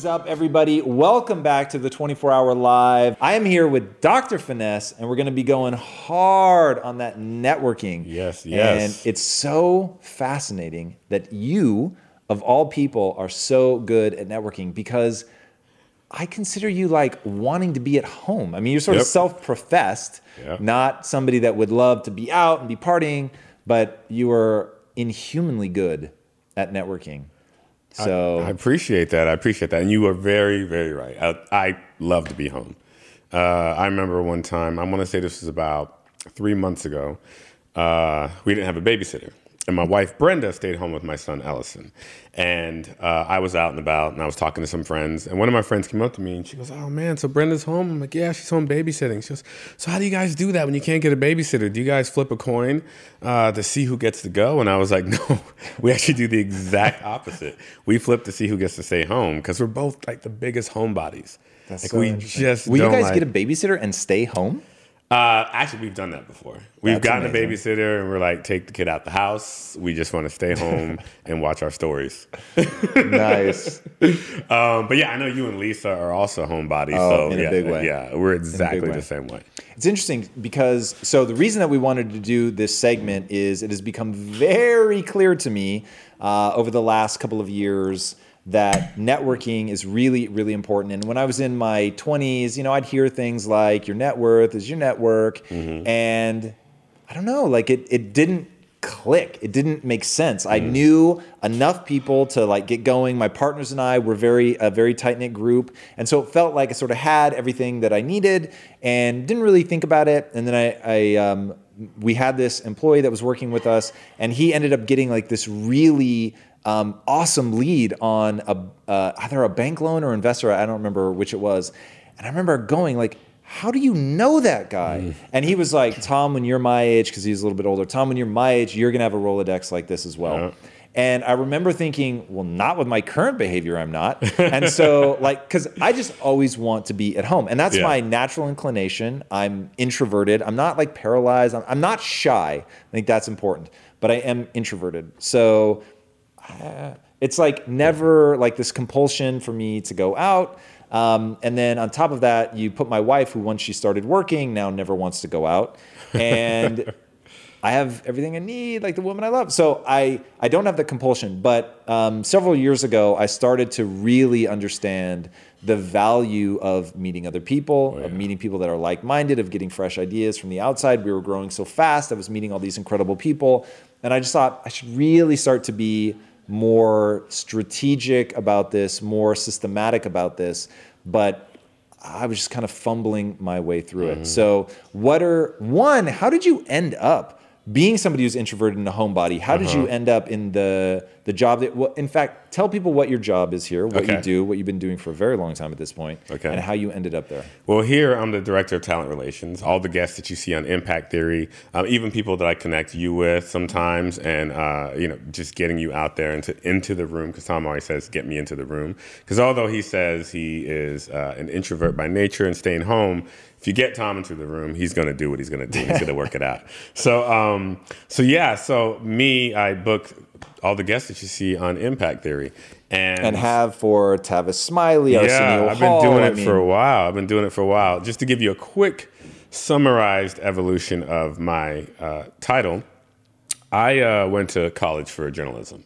Is up, everybody? Welcome back to the 24 Hour Live. I am here with Dr. Finesse, and we're going to be going hard on that networking. Yes, yes. And it's so fascinating that you, of all people, are so good at networking because I consider you like wanting to be at home. I mean, you're sort Yep. of self professed, Yep. not somebody that would love to be out and be partying, but you are inhumanly good at networking. So, I appreciate that. I appreciate that. And you are very, very right. I, I love to be home. Uh, I remember one time, I want to say this was about three months ago, uh, we didn't have a babysitter. And my wife, Brenda, stayed home with my son, Ellison. And uh, I was out and about and I was talking to some friends. And one of my friends came up to me and she goes, Oh man, so Brenda's home? I'm like, Yeah, she's home babysitting. She goes, So how do you guys do that when you can't get a babysitter? Do you guys flip a coin uh, to see who gets to go? And I was like, No, we actually do the exact opposite. We flip to see who gets to stay home because we're both like the biggest homebodies. That's like so we just will you don't guys like- get a babysitter and stay home? Uh, actually, we've done that before. We've That's gotten amazing. a babysitter, and we're like, take the kid out the house. We just want to stay home and watch our stories. nice. Um, but yeah, I know you and Lisa are also homebodies. Oh, so in a yeah, big way. yeah, we're exactly way. the same way. It's interesting because so the reason that we wanted to do this segment is it has become very clear to me uh, over the last couple of years that networking is really really important. And when i was in my 20s you know i'd hear things like your net worth is your network. And i don't know like it, it didn't click. It didn't make sense. I knew enough people to like get going. My partners and i were very a very tight knit group. And so it felt like i sort of had everything that i needed and didn't really think about it. And then i, I um, we had this employee that was working with us and he ended up getting like this really um, awesome lead on a uh, either a bank loan or investor i don't remember which it was and i remember going like how do you know that guy? And he was like, Tom, when you're my age, because he's a little bit older, Tom, when you're my age, you're going to have a Rolodex like this as well. Yeah. And I remember thinking, well, not with my current behavior, I'm not. And so, like, because I just always want to be at home. And that's Yeah. my natural inclination. I'm introverted. I'm not like paralyzed. I'm, I'm not shy. I think that's important, but I am introverted. So, it's like never like this compulsion for me to go out. Um, and then on top of that, you put my wife, who once she started working, now never wants to go out. And I have everything I need, like the woman I love. So I, I don't have the compulsion. But um, several years ago, I started to really understand the value of meeting other people, of meeting people that are like minded, of getting fresh ideas from the outside. We were growing so fast. I was meeting all these incredible people. And I just thought I should really start to be more strategic about this, more systematic about this. But I was just kind of fumbling my way through it. Mm-hmm. So, what are one? How did you end up being somebody who's introverted and a homebody? How did you end up in the the job that? Well, in fact, tell people what your job is here, what you do, what you've been doing for a very long time at this point, Okay. and how you ended up there. Well, here I'm the director of talent relations. All the guests that you see on Impact Theory, um, even people that I connect you with sometimes, and uh, you know, just getting you out there into into the room. Because Tom always says, "Get me into the room." Because although he says he is uh, an introvert by nature and staying home, if you get Tom into the room, he's going to do what he's going to do. He's going to work it out. So, um, so yeah. So me, I book all the guests that you see on Impact Theory, and And have for Tavis Smiley, Arsenio yeah, I've been Hall, doing I it mean- for a while. I've been doing it for a while. Just to give you a quick summarized evolution of my uh, title, I uh, went to college for journalism.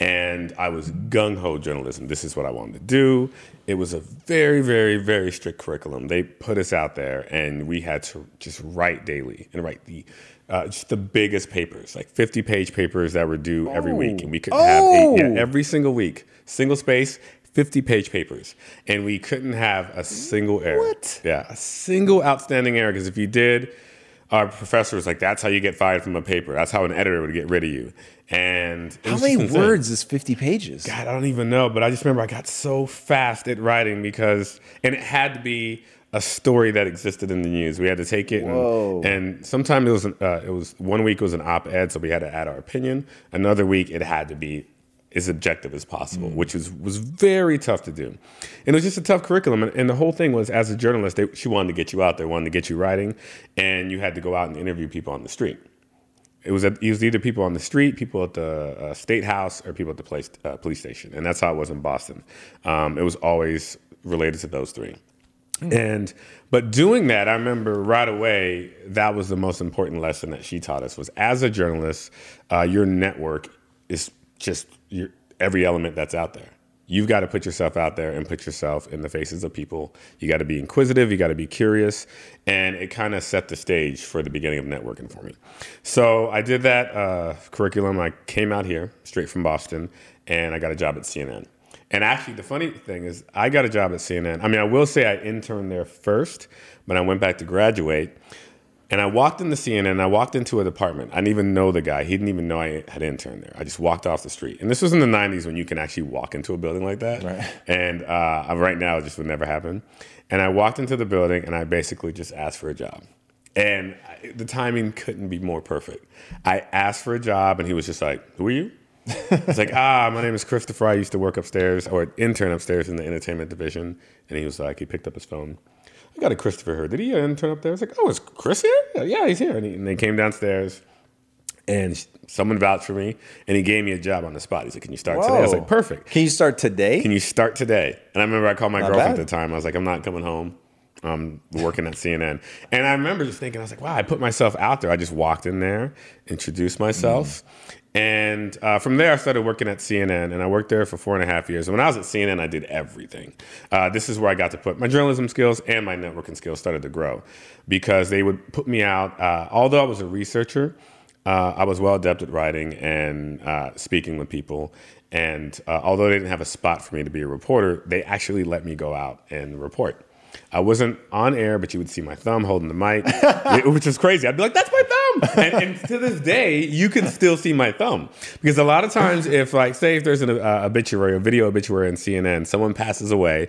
And I was gung ho journalism. This is what I wanted to do. It was a very, very, very strict curriculum. They put us out there, and we had to just write daily and write the uh, just the biggest papers, like 50 page papers that were due every week. And we couldn't have eight, yeah, Oh. every single week, single space, 50 page papers. And we couldn't have a single error. What? Yeah, a single outstanding error. Because if you did, our professor was like, that's how you get fired from a paper. That's how an editor would get rid of you. And it How many words is 50 pages? God, I don't even know, but I just remember I got so fast at writing because, and it had to be a story that existed in the news. We had to take it, and, and sometimes it was an, uh, it was one week it was an op-ed, so we had to add our opinion. Another week it had to be as objective as possible, which was was very tough to do, and it was just a tough curriculum. And, and the whole thing was, as a journalist, they, she wanted to get you out there, wanted to get you writing, and you had to go out and interview people on the street. It was, at, it was either people on the street, people at the uh, state house, or people at the police, uh, police station. And that's how it was in Boston. Um, it was always related to those three. And but doing that, I remember right away that was the most important lesson that she taught us was as a journalist, uh, your network is just your, every element that's out there. You've got to put yourself out there and put yourself in the faces of people. You got to be inquisitive. You got to be curious, and it kind of set the stage for the beginning of networking for me. So I did that uh, curriculum. I came out here straight from Boston, and I got a job at CNN. And actually, the funny thing is, I got a job at CNN. I mean, I will say I interned there first, but I went back to graduate. And I walked into CNN, and I walked into a department. I didn't even know the guy. He didn't even know I had interned there. I just walked off the street. And this was in the 90s when you can actually walk into a building like that. Right. And uh, right now, it just would never happen. And I walked into the building, and I basically just asked for a job. And I- the timing couldn't be more perfect. I asked for a job, and he was just like, Who are you? It's like, ah, my name is Christopher. I used to work upstairs or intern upstairs in the entertainment division. And he was like, he picked up his phone. I got a Christopher here. Did he intern up there? I was like, oh, is Chris here? Yeah, he's here. And, he, and they came downstairs and someone vouched for me and he gave me a job on the spot. He's like, can you start today? I was like, perfect. Can you start today? Can you start today? And I remember I called my Not girlfriend bad. at the time. I was like, I'm not coming home. I'm working at CNN. And I remember just thinking, I was like, wow, I put myself out there. I just walked in there, introduced myself. Mm-hmm. And uh, from there, I started working at CNN, and I worked there for four and a half years. And when I was at CNN, I did everything. Uh, this is where I got to put my journalism skills and my networking skills started to grow because they would put me out. Uh, although I was a researcher, uh, I was well adept at writing and uh, speaking with people. And uh, although they didn't have a spot for me to be a reporter, they actually let me go out and report. I wasn't on air, but you would see my thumb holding the mic, which is crazy. I'd be like, "That's my thumb," and, and to this day, you can still see my thumb because a lot of times, if like, say, if there's an uh, obituary, a video obituary on CNN, someone passes away,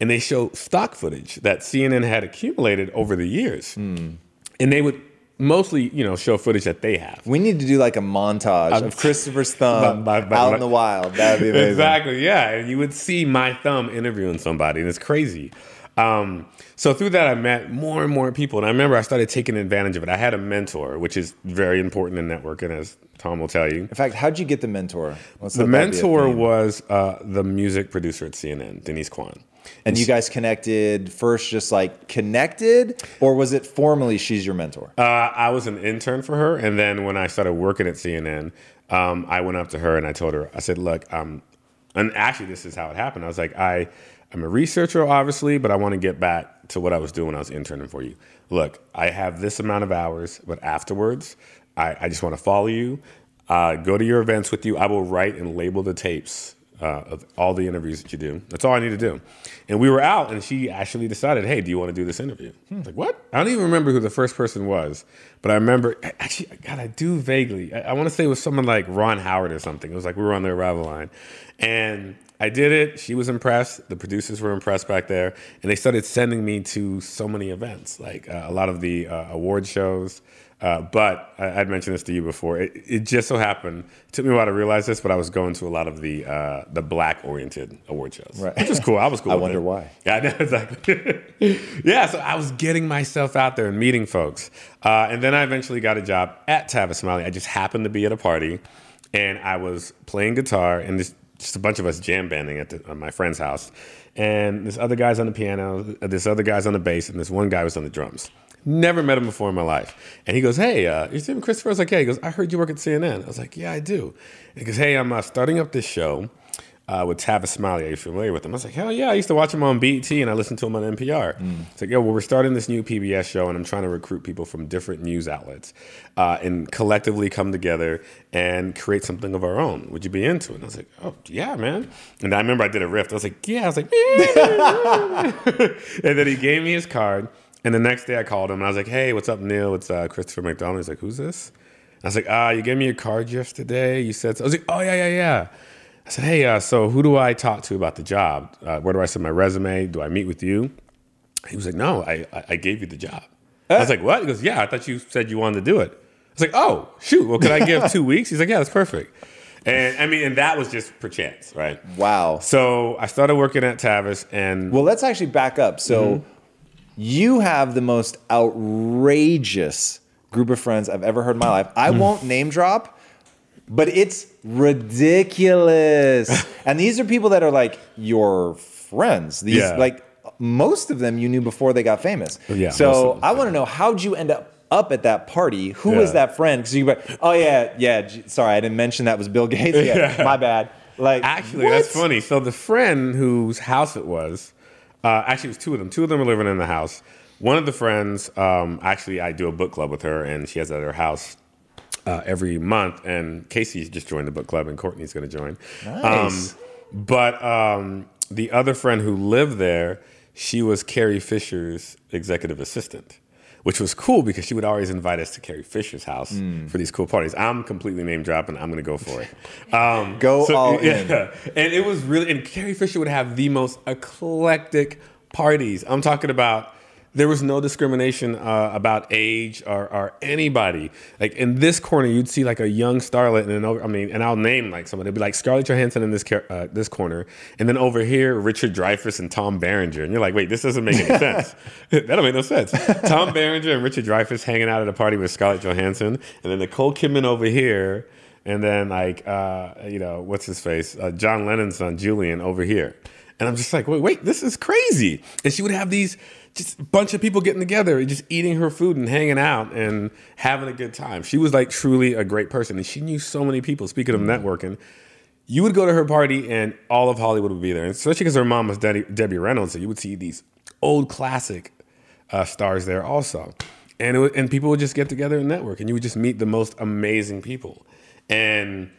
and they show stock footage that CNN had accumulated over the years, and they would mostly, you know, show footage that they have. we need to do like a montage of Christopher's thumb But- but- but- out in the wild. That would be amazing. Exactly, yeah. And you would see my thumb interviewing somebody, and it's crazy. Um, so through that, I met more and more people, and I remember I started taking advantage of it. I had a mentor, which is very important in networking, as Tom will tell you. In fact, how'd you get the mentor? Let's The let that be a mentor was uh, the music producer at CNN, Denise Kwan. And you guys connected first, just like connected, or was it formally she's your mentor? Uh, I was an intern for her, and then when I started working at CNN, um, I went up to her and I told her, I said, "Look, um, and actually, this is how it happened. I was like, I, I'm a researcher, obviously, but I want to get back to what I was doing when I was interning for you. Look, I have this amount of hours, but afterwards, I, I just want to follow you, uh, go to your events with you. I will write and label the tapes." Uh, of all the interviews that you do. That's all I need to do. And we were out, and she actually decided, hey, do you want to do this interview? Was like, what? I don't even remember who the first person was, but I remember, actually, God, I do vaguely. I, I want to say it was someone like Ron Howard or something. It was like we were on the arrival line. And I did it. She was impressed. The producers were impressed back there. And they started sending me to so many events, like uh, a lot of the uh, award shows. Uh, but I, I'd mentioned this to you before. It, it just so happened. It took me a while to realize this, but I was going to a lot of the uh, the black oriented award shows, Right. which is cool. I was cool. I wonder it. why. Yeah, I know exactly. yeah, so I was getting myself out there and meeting folks, uh, and then I eventually got a job at Tavis Smiley. I just happened to be at a party, and I was playing guitar, and this, just a bunch of us jam banding at, the, at my friend's house, and this other guy's on the piano, this other guy's on the bass, and this one guy was on the drums. Never met him before in my life. And he goes, Hey, uh, you Stephen Christopher? I was like, Yeah. He goes, I heard you work at CNN. I was like, Yeah, I do. And he goes, Hey, I'm uh, starting up this show uh, with Tavis Smiley. Are you familiar with him? I was like, hell yeah, I used to watch him on BET and I listened to him on NPR. Mm. It's like, yo, well, we're starting this new PBS show and I'm trying to recruit people from different news outlets uh, and collectively come together and create something of our own. Would you be into it? And I was like, oh, yeah, man. And I remember I did a riff. I was like, yeah. I was like, and then he gave me his card. And the next day I called him and I was like, hey, what's up, Neil? It's uh, Christopher McDonald. He's like, who's this? I was like, ah, you gave me your card yesterday. You said, so. I was like, oh, yeah, yeah, yeah. I said, hey, uh, so who do I talk to about the job? Uh, where do I send my resume? Do I meet with you? He was like, no, I, I gave you the job. I was like, what? He goes, yeah, I thought you said you wanted to do it. I was like, oh, shoot. Well, could I give two weeks? He's like, yeah, that's perfect. And I mean, and that was just perchance, right? Wow. So I started working at Tavis and. Well, let's actually back up. So mm-hmm. you have the most outrageous group of friends I've ever heard in my life. I mm. won't name drop but it's ridiculous. and these are people that are like your friends. These yeah. like most of them you knew before they got famous. Yeah. So I want to know how'd you end up up at that party? Who yeah. was that friend? Because you, oh yeah, yeah. Sorry, I didn't mention that was Bill Gates. Yeah, yeah. my bad. Like actually, what? that's funny. So the friend whose house it was, uh, actually, it was two of them. Two of them were living in the house. One of the friends, um, actually, I do a book club with her, and she has at her house uh, every month. And Casey just joined the book club, and Courtney's going to join. Nice. Um, but um, the other friend who lived there, she was Carrie Fisher's executive assistant, which was cool because she would always invite us to Carrie Fisher's house mm. for these cool parties. I'm completely name dropping. I'm going to go for it. Um, go so, all yeah. in. And it was really, and Carrie Fisher would have the most eclectic parties. I'm talking about there was no discrimination uh, about age or, or, anybody. Like in this corner, you'd see like a young starlet, and then over, I mean, and I'll name like someone. It'd be like Scarlett Johansson in this uh, this corner, and then over here, Richard Dreyfuss and Tom Berenger, and you're like, wait, this doesn't make any sense. that don't make no sense. Tom Berenger and Richard Dreyfuss hanging out at a party with Scarlett Johansson, and then Nicole Kidman over here, and then like uh, you know what's his face, uh, John Lennon's son Julian over here, and I'm just like, wait, wait, this is crazy. And she would have these just a bunch of people getting together and just eating her food and hanging out and having a good time. She was like truly a great person and she knew so many people. Speaking of mm-hmm. networking, you would go to her party and all of Hollywood would be there, and especially because her mom was Debbie, Debbie Reynolds. So you would see these old classic uh, stars there also. And, would, and people would just get together and network, and you would just meet the most amazing people. And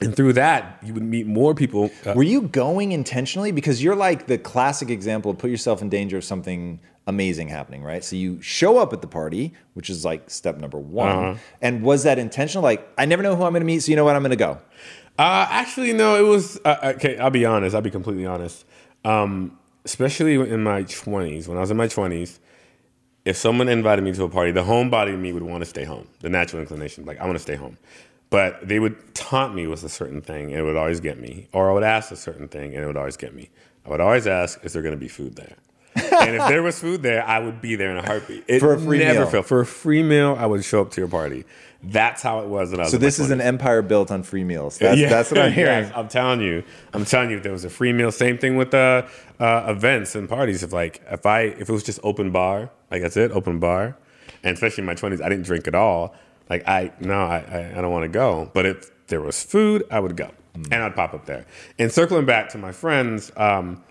and through that you would meet more people uh, were you going intentionally because you're like the classic example of put yourself in danger of something amazing happening, right? So you show up at the party, which is like step number one. Uh-huh. And was that intentional? Like, I never know who I'm going to meet, so you know what? I'm going to go. Uh, actually, no. It was uh, okay. I'll be honest. I'll be completely honest. Um, especially in my 20s, when I was in my 20s, if someone invited me to a party, the homebody in me would want to stay home. The natural inclination, like I want to stay home. But they would taunt me with a certain thing, and it would always get me. Or I would ask a certain thing, and it would always get me. I would always ask, "Is there going to be food there?" And if there was food there, I would be there in a heartbeat. It for a free never meal. Failed. For a free meal, I would show up to your party. That's how it was when I was. So this is an empire built on free meals. That's, yeah. that's what I'm hearing. Yes, I'm telling you. I'm telling you. If there was a free meal, same thing with uh, uh, events and parties. If like if I if it was just open bar, like that's it, open bar, and especially in my 20s, I didn't drink at all. Like I no, I I, I don't want to go. But if there was food, I would go, mm. and I'd pop up there. And circling back to my friends. Um,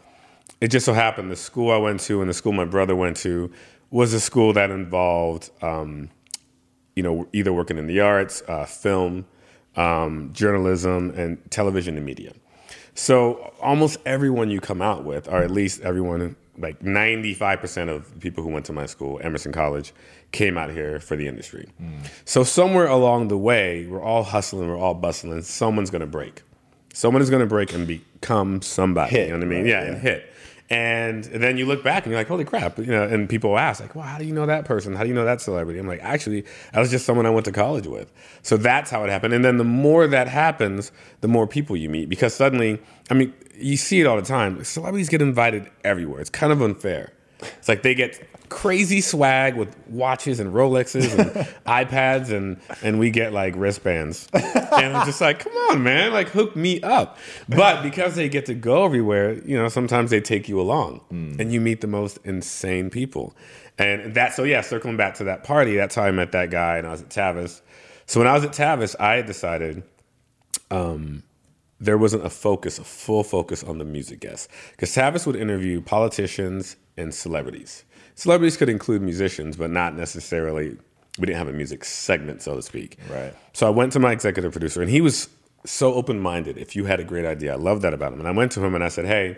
it just so happened the school I went to and the school my brother went to was a school that involved, um, you know, either working in the arts, uh, film, um, journalism, and television and media. So almost everyone you come out with, or at least everyone, like 95% of people who went to my school, Emerson College, came out here for the industry. Mm. So somewhere along the way, we're all hustling, we're all bustling. Someone's going to break. Someone is going to break and become somebody. Hit, you know what I mean? Right, yeah, yeah, and hit. And then you look back and you're like, holy crap, you know, and people ask, like, well, how do you know that person? How do you know that celebrity? I'm like, actually, that was just someone I went to college with. So that's how it happened. And then the more that happens, the more people you meet because suddenly, I mean, you see it all the time. Celebrities get invited everywhere. It's kind of unfair. It's like they get crazy swag with watches and Rolexes and iPads, and and we get like wristbands. And I'm just like, come on, man, like hook me up. But because they get to go everywhere, you know, sometimes they take you along, mm. and you meet the most insane people. And that, so yeah, circling back to that party, that's how I met that guy, and I was at Tavis. So when I was at Tavis, I had decided um, there wasn't a focus, a full focus on the music guests. Because Tavis would interview politicians and celebrities. Celebrities could include musicians, but not necessarily, we didn't have a music segment, so to speak. Right. So I went to my executive producer, and he was so open minded. If you had a great idea, I love that about him. And I went to him and I said, hey,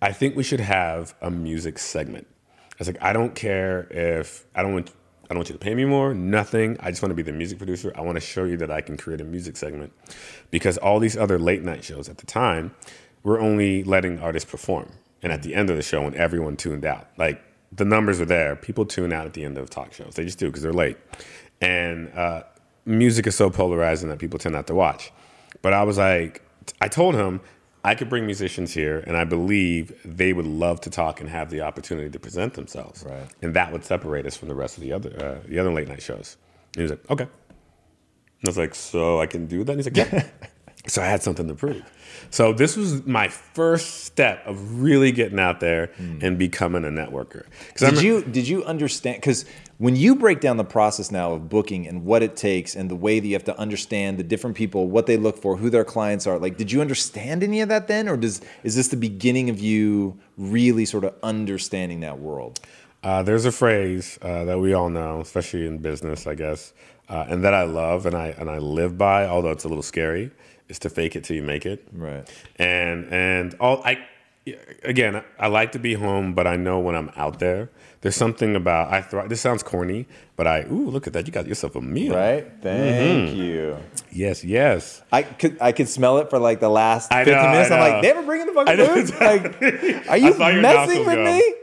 I think we should have a music segment. I was like, I don't care if I don't want I don't want you to pay me more, nothing. I just want to be the music producer. I want to show you that I can create a music segment. Because all these other late night shows at the time were only letting artists perform. And at the end of the show, when everyone tuned out, like the numbers are there, people tune out at the end of talk shows. They just do because they're late. And uh, music is so polarizing that people tend not to watch. But I was like, I told him I could bring musicians here, and I believe they would love to talk and have the opportunity to present themselves. Right. And that would separate us from the rest of the other uh, the other late night shows. And he was like, okay. And I was like, so I can do that? And he's like, yeah. so I had something to prove. So this was my first step of really getting out there and becoming a networker. Did you did you understand? Because when you break down the process now of booking and what it takes and the way that you have to understand the different people, what they look for, who their clients are, like, did you understand any of that then, or does is this the beginning of you really sort of understanding that world? Uh, there's a phrase uh, that we all know, especially in business, I guess, uh, and that I love and I and I live by, although it's a little scary, is to fake it till you make it. Right. And and all I again, I like to be home, but I know when I'm out there, there's something about I thrive. This sounds corny, but I ooh look at that, you got yourself a meal. Right. Thank Mm-hmm. you. Yes, yes. I could I could smell it for like the last I 50 know, minutes. I'm like, they ever bringing the fucking food? Like, are you messing with go. me?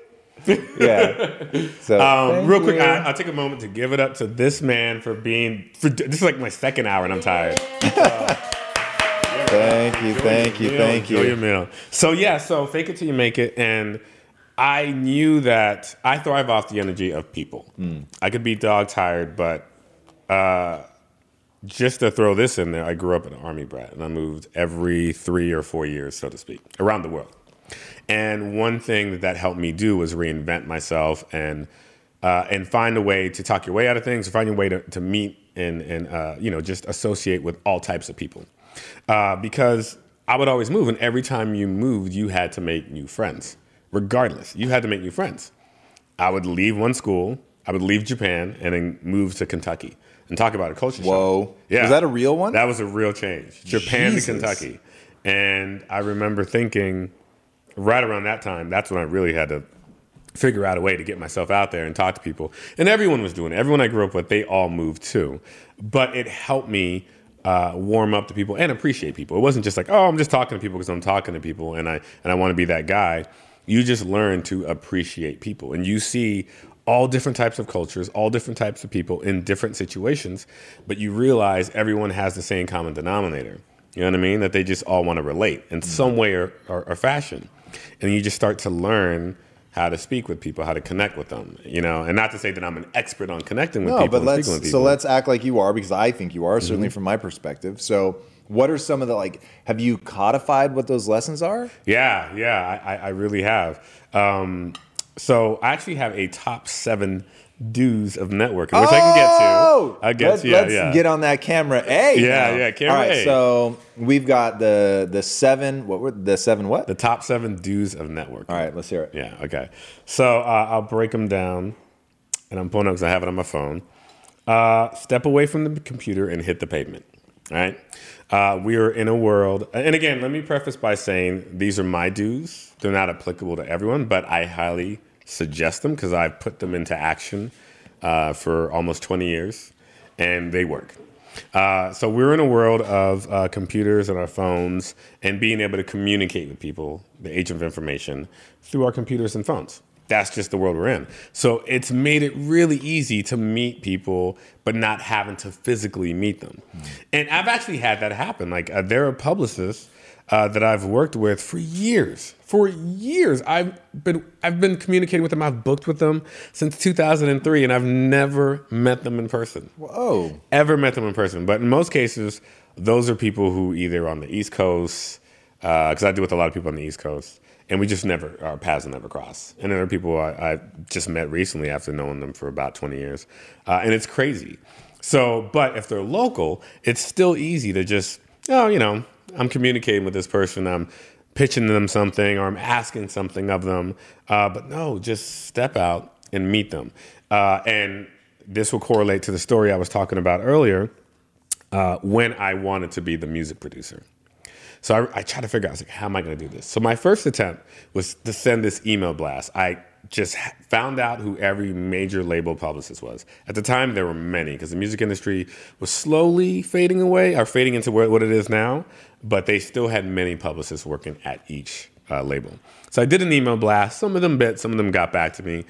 yeah. So Um, real quick, you. I, I'll take a moment to give it up to this man for being. For this is like my second hour, and I'm tired. thank you, thank you, thank enjoy your you. meal. So yeah, so fake it till you make it, and I knew that I thrive off the energy of people. Hmm. I could be dog tired, but uh, just to throw this in there, I grew up an army brat, and I moved every three or four years, so to speak, around the world. And one thing that that helped me do was reinvent myself and uh, and find a way to talk your way out of things, find a way to, to meet and and uh, you know just associate with all types of people. Uh, because I would always move, and every time you moved, you had to make new friends. Regardless, you had to make new friends. I would leave one school, I would leave Japan, and then move to Kentucky and talk about a culture shock. Whoa. Was that a real one? That was a real change. Japan Jesus. to Kentucky. And I remember thinking, right around that time, that's when I really had to figure out a way to get myself out there and talk to people. And everyone was doing it. Everyone I grew up with, they all moved too. But it helped me uh, warm up to people and appreciate people. It wasn't just like, oh, I'm just talking to people because I'm talking to people and I and I want to be that guy. You just learn to appreciate people, and you see all different types of cultures, all different types of people in different situations. But you realize everyone has the same common denominator. You know what I mean? That they just all want to relate in some way or, or, or fashion, and you just start to learn how to speak with people, how to connect with them, you know, and not to say that I'm an expert on connecting with No, people but let's with so let's act like you are because I think you are certainly Mm-hmm. from my perspective. So, what are some of the like? Have you codified what those lessons are? Yeah, yeah, I, I I really have. Um, so I actually have a top seven do's of networking, which I can get Oh! to. I get Let, to. Yeah, let's yeah. get on that camera A. Yeah, now. yeah, camera All right, A. so we've got the the seven. What were the seven? What? the top seven do's of networking. All right, let's hear it. Yeah. Okay. So uh, I'll break them down, and I'm pulling up because I have it on my phone. Uh, step away from the computer and hit the pavement. All right. Uh, we are in a world, and again, let me preface by saying these are my do's. They're not applicable to everyone, but I highly suggest them because I've put them into action uh, for almost 20 years, and they work. Uh, so we're in a world of uh, computers and our phones and being able to communicate with people, the age of information, through our computers and phones. That's just the world we're in. So it's made it really easy to meet people, but not having to physically meet them. And I've actually had that happen. Like uh, there are publicists uh, that I've worked with for years. For years, I've been I've been communicating with them. I've booked with them since 2003, and I've never met them in person Oh, ever met them in person. But in most cases, those are people who either are on the East Coast, because I deal with a lot of people on the East Coast, and we just never our paths never cross. And there are people I, I just met recently after knowing them for about 20 years, uh, and it's crazy. So, but if they're local, it's still easy to just oh, you know, I'm communicating with this person, I'm pitching them something, or I'm asking something of them. Uh, but no, just step out and meet them. Uh, and this will correlate to the story I was talking about earlier uh, when I wanted to be the music producer. So I, I tried to figure out, I was like, how am I going to do this? So my first attempt was to send this email blast. I just found out who every major label publicist was. At the time, there were many because the music industry was slowly fading away or fading into what it is now, but they still had many publicists working at each uh, label. So I did an email blast. Some of them bit, some of them got back to me,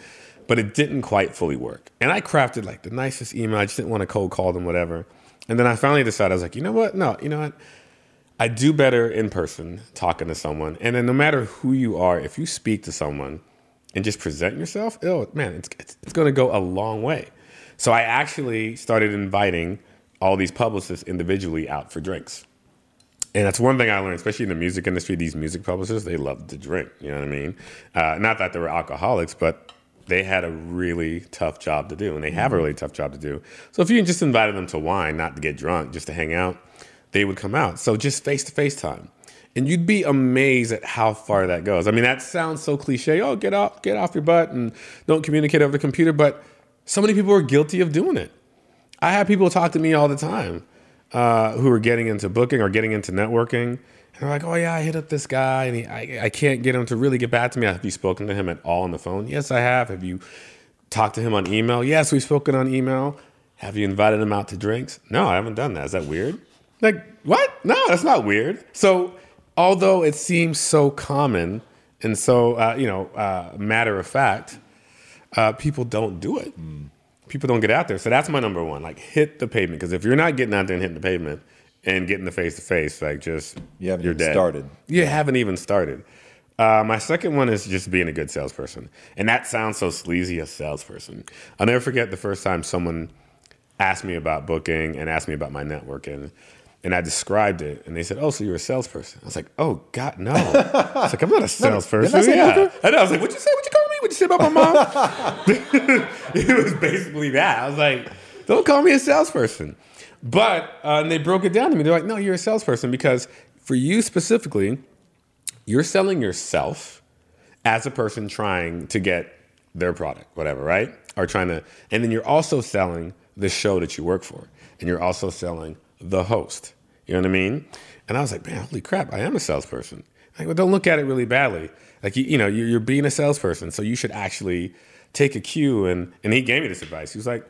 but it didn't quite fully work. And I crafted like the nicest email. I just didn't want to cold call them, whatever. And then I finally decided, I was like, you know what? No, you know what? I do better in person talking to someone. And then no matter who you are, if you speak to someone and just present yourself, oh man, it's, it's, it's going to go a long way. So I actually started inviting all these publicists individually out for drinks. And that's one thing I learned, especially in the music industry. These music publicists, they love to drink. You know what I mean? Uh, not that they were alcoholics, but they had a really tough job to do, and they have a really tough job to do. So if you just invited them to wine, not to get drunk, just to hang out, they would come out. So just face to face time. And you'd be amazed at how far that goes. I mean, that sounds so cliche. Oh, get off, get off your butt and don't communicate over the computer. But so many people are guilty of doing it. I have people talk to me all the time uh, who are getting into booking or getting into networking. And they're like, oh, yeah, I hit up this guy and he, I, I can't get him to really get back to me. Have you spoken to him at all on the phone? Yes, I have. Have you talked to him on email? Yes, we've spoken on email. Have you invited him out to drinks? No, I haven't done that. Is that weird? Like, what? No, that's not weird. So, although it seems so common and so, uh, you know, uh, matter of fact, uh, people don't do it. Mm. People don't get out there. So that's my number one. Like, hit the pavement. Because if you're not getting out there and hitting the pavement and getting the face to face, like, just you haven't even dead. started. You haven't even started. Uh, my second one is just being a good salesperson. And that sounds so sleazy, a salesperson. I'll never forget the first time someone asked me about booking and asked me about my networking and I described it, and they said, "Oh, so you're a salesperson?" I was like, "Oh God, no!" I was like, "I'm not a salesperson." I yeah, and I was like, "What'd you say? What'd you call me? What'd you say about my mom?" it was basically that. I was like, "Don't call me a salesperson." But uh, and they broke it down to me. They're like, "No, you're a salesperson because for you specifically, you're selling yourself as a person trying to get their product, whatever, right? Or trying to, and then you're also selling the show that you work for, and you're also selling." The host. You know what I mean? And I was like, man, holy crap, I am a salesperson. Like, well, don't look at it really badly. Like, you, you know, you're, you're being a salesperson, so you should actually take a cue. And, and he gave me this advice. He was like,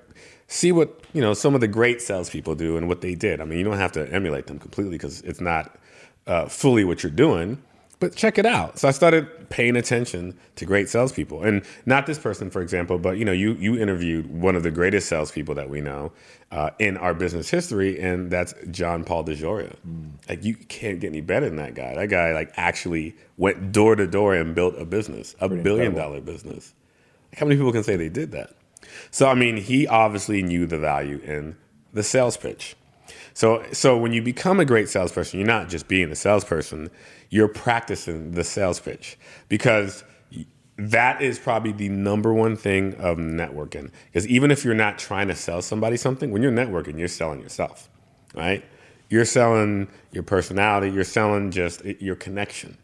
see what, you know, some of the great salespeople do and what they did. I mean, you don't have to emulate them completely because it's not uh, fully what you're doing, but check it out. So I started paying attention to great salespeople, and not this person, for example, but you know, you you interviewed one of the greatest salespeople that we know uh, in our business history, and that's John Paul DeJoria. Mm. Like you can't get any better than that guy. That guy like actually went door to door and built a business, a Pretty billion incredible. dollar business. Like, how many people can say they did that? So I mean, he obviously knew the value in the sales pitch. So, so when you become a great salesperson, you're not just being a salesperson, you're practicing the sales pitch because that is probably the number one thing of networking. Because even if you're not trying to sell somebody something, when you're networking, you're selling yourself, right? You're selling your personality, you're selling just your connection,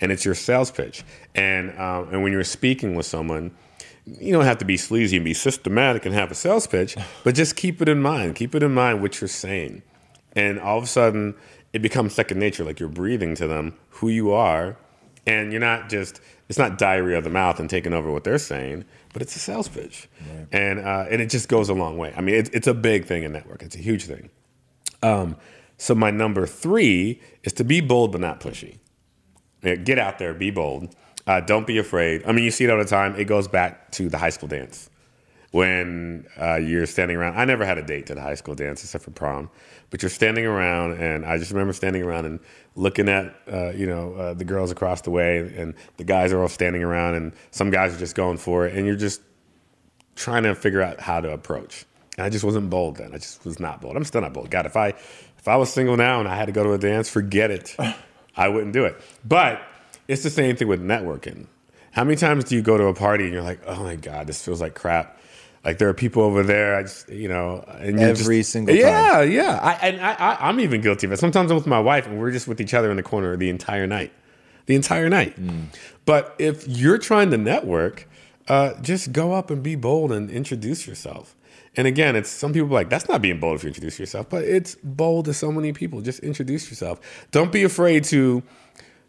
and it's your sales pitch. And um, and when you're speaking with someone, you don't have to be sleazy and be systematic and have a sales pitch, but just keep it in mind. Keep it in mind what you're saying and all of a sudden it becomes second nature like you're breathing to them who you are. And you're not just it's not diarrhea of the mouth and taking over what they're saying but it's a sales pitch. Right. and uh, and it just goes a long way. I mean it, it's a big thing in network. It's a huge thing. Um, so my number three is to be bold but not pushy. Get out there be bold. Uh, don't be afraid. I mean you see it all the time. It goes back to the high school dance when uh, you're standing around. I never had a date to the high school dance except for prom, but you're standing around, and I just remember standing around and looking at uh, you know uh, the girls across the way, and the guys are all standing around, and some guys are just going for it, and you're just trying to figure out how to approach. And I just wasn't bold then. I just was not bold. I'm still not bold. God, if I if I was single now and I had to go to a dance, forget it. I wouldn't do it. But it's the same thing with networking. How many times do you go to a party and you're like, oh my god, this feels like crap? Like there are people over there, I just you know, and Every just- single yeah, time. yeah. I, and I, I, I'm even guilty of it. Sometimes I'm with my wife and we're just with each other in the corner the entire night, the entire night. Mm. But if you're trying to network, uh, just go up and be bold and introduce yourself. And again, it's some people like that's not being bold if you introduce yourself, but it's bold to so many people. Just introduce yourself. Don't be afraid to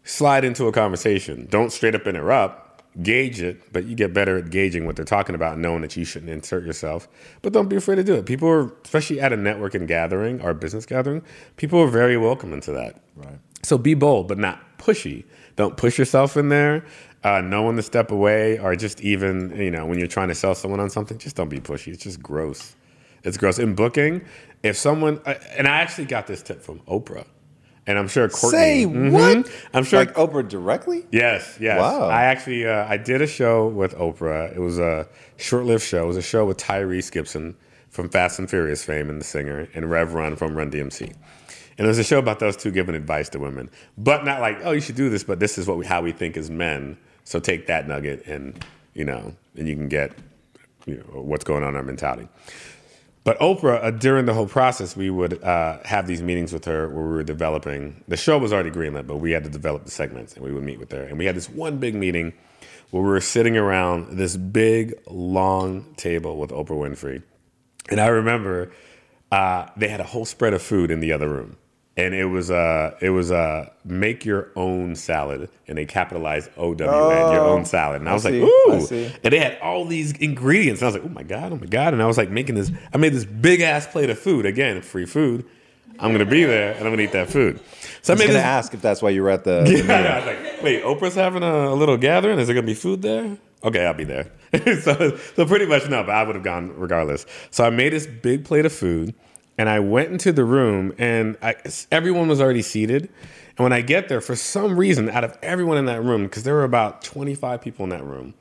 slide into a conversation. Don't straight up interrupt. Gauge it, but you get better at gauging what they're talking about, knowing that you shouldn't insert yourself. But don't be afraid to do it. People are, especially at a networking gathering or business gathering, people are very welcome into that. Right. So be bold, but not pushy. Don't push yourself in there. Uh, know when to step away, or just even you know when you're trying to sell someone on something, just don't be pushy. It's just gross. It's gross. In booking, if someone uh, and I actually got this tip from Oprah, and I'm sure Courtney. Say Mhm. what? I'm sure Like Oprah directly? Yes, yes. Wow. I actually uh, I did a show with Oprah. It was a short-lived show. It was a show with Tyrese Gibson from Fast and Furious fame and the singer, and Rev Run from Run DMC. And it was a show about those two giving advice to women, but not like, oh, you should do this, but this is what we, how we think as men. So take that nugget, and you know, and you can get you know, what's going on in our mentality. But Oprah, uh, during the whole process, we would uh, have these meetings with her where we were developing. The show was already greenlit, but we had to develop the segments, and we would meet with her. And we had this one big meeting where we were sitting around this big, long table with Oprah Winfrey. And I remember uh, they had a whole spread of food in the other room, and it was uh, it was uh, make your own salad, and they capitalized O W N, your own salad. And I, was see, like, I ooh, and they had all these ingredients. And I was like, oh my God, oh my God. And I was like making this, I made this big ass plate of food. Again, free food. I'm going to be there and I'm going to eat that food. So I, I made going this. to ask if that's why you were at the. the Yeah, meeting. I was like, wait, Oprah's having a, a little gathering. Is there going to be food there? Okay, I'll be there. so, so pretty much no, but I would have gone regardless. So I made this big plate of food and I went into the room and I, everyone was already seated. And when I get there, for some reason, out of everyone in that room, because there were about 25 people in that room,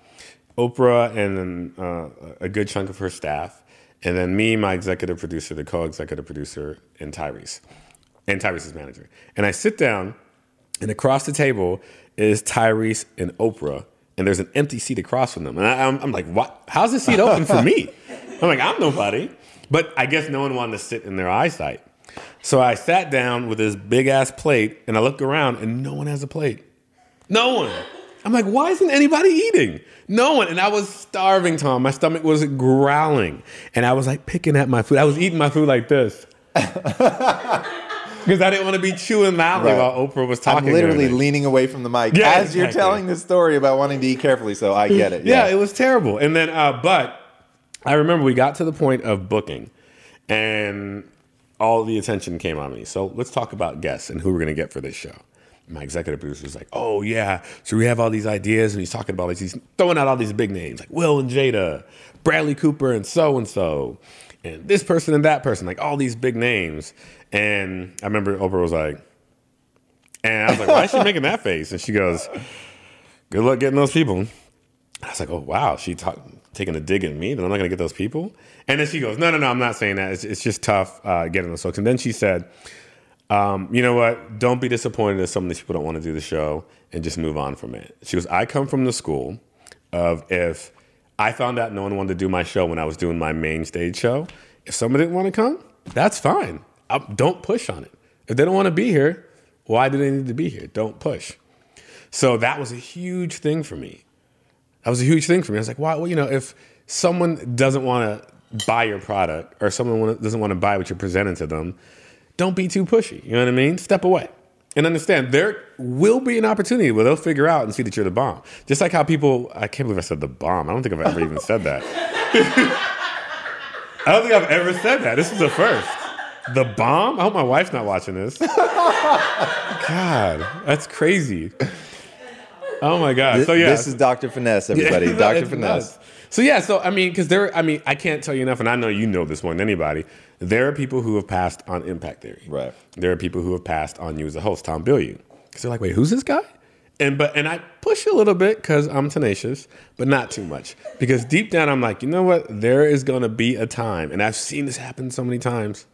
Oprah and uh, a good chunk of her staff, and then me, my executive producer, the co-executive producer, and Tyrese, and Tyrese's manager. And I sit down, and across the table is Tyrese and Oprah, and there's an empty seat across from them. And I, I'm, I'm like, what? How's this seat open for me? I'm like, I'm nobody. But I guess no one wanted to sit in their eyesight. So I sat down with this big ass plate, and I look around, and no one has a plate. No one. I'm like, why isn't anybody eating? No one. And I was starving, Tom. My stomach was growling. And I was like picking at my food. I was eating my food like this. Because I didn't want to be chewing loudly Right. while Oprah was talking. I'm literally leaning away from the mic Yeah, as you're telling this story about wanting to eat carefully, so I get it. Yeah, it was terrible. And then, uh, but I remember we got to the point of booking, and all the attention came on me. So let's talk about guests and who we're going to get for this show. My executive producer was like, "Oh yeah, so we have all these ideas," and he's talking about he's throwing out all these big names like Will and Jada, Bradley Cooper, and so and so, and this person and that person, like all these big names. And I remember Oprah was like, and I was like, "Why is she making that face?" And she goes, "Good luck getting those people." I was like, oh, wow, she talk, taking a dig at me, then I'm not going to get those people. And then she goes, no, no, no, I'm not saying that. It's, it's just tough uh, getting those folks. And then she said, um, you know what? Don't be disappointed if some of these people don't want to do the show and just move on from it. She goes, I come from the school of if I found out no one wanted to do my show when I was doing my main stage show, if someone didn't want to come, that's fine. I, don't push on it. If they don't want to be here, why do they need to be here? Don't push. So that was a huge thing for me. That was a huge thing for me. I was like, wow, well, you know, if someone doesn't want to buy your product or someone doesn't want to buy what you're presenting to them, don't be too pushy. You know what I mean? Step away and understand there will be an opportunity where they'll figure out and see that you're the bomb. Just like how people, I can't believe I said the bomb. I don't think I've ever even said that. I don't think I've ever said that. This is the first. The bomb? I hope my wife's not watching this. God, that's crazy. Oh my God. This, so yeah, this is Dr. Finesse, everybody. Dr. Finesse. nuts. So yeah, so I mean, because there, I mean, I can't tell you enough, and I know you know this more than anybody. There are people who have passed on Impact Theory. Right. There are people who have passed on you as a host, Tom Bilyeu. Because they're like, wait, who's this guy? And but and I push a little bit because I'm tenacious, but not too much. Because deep down, I'm like, you know what? There is going to be a time, and I've seen this happen so many times,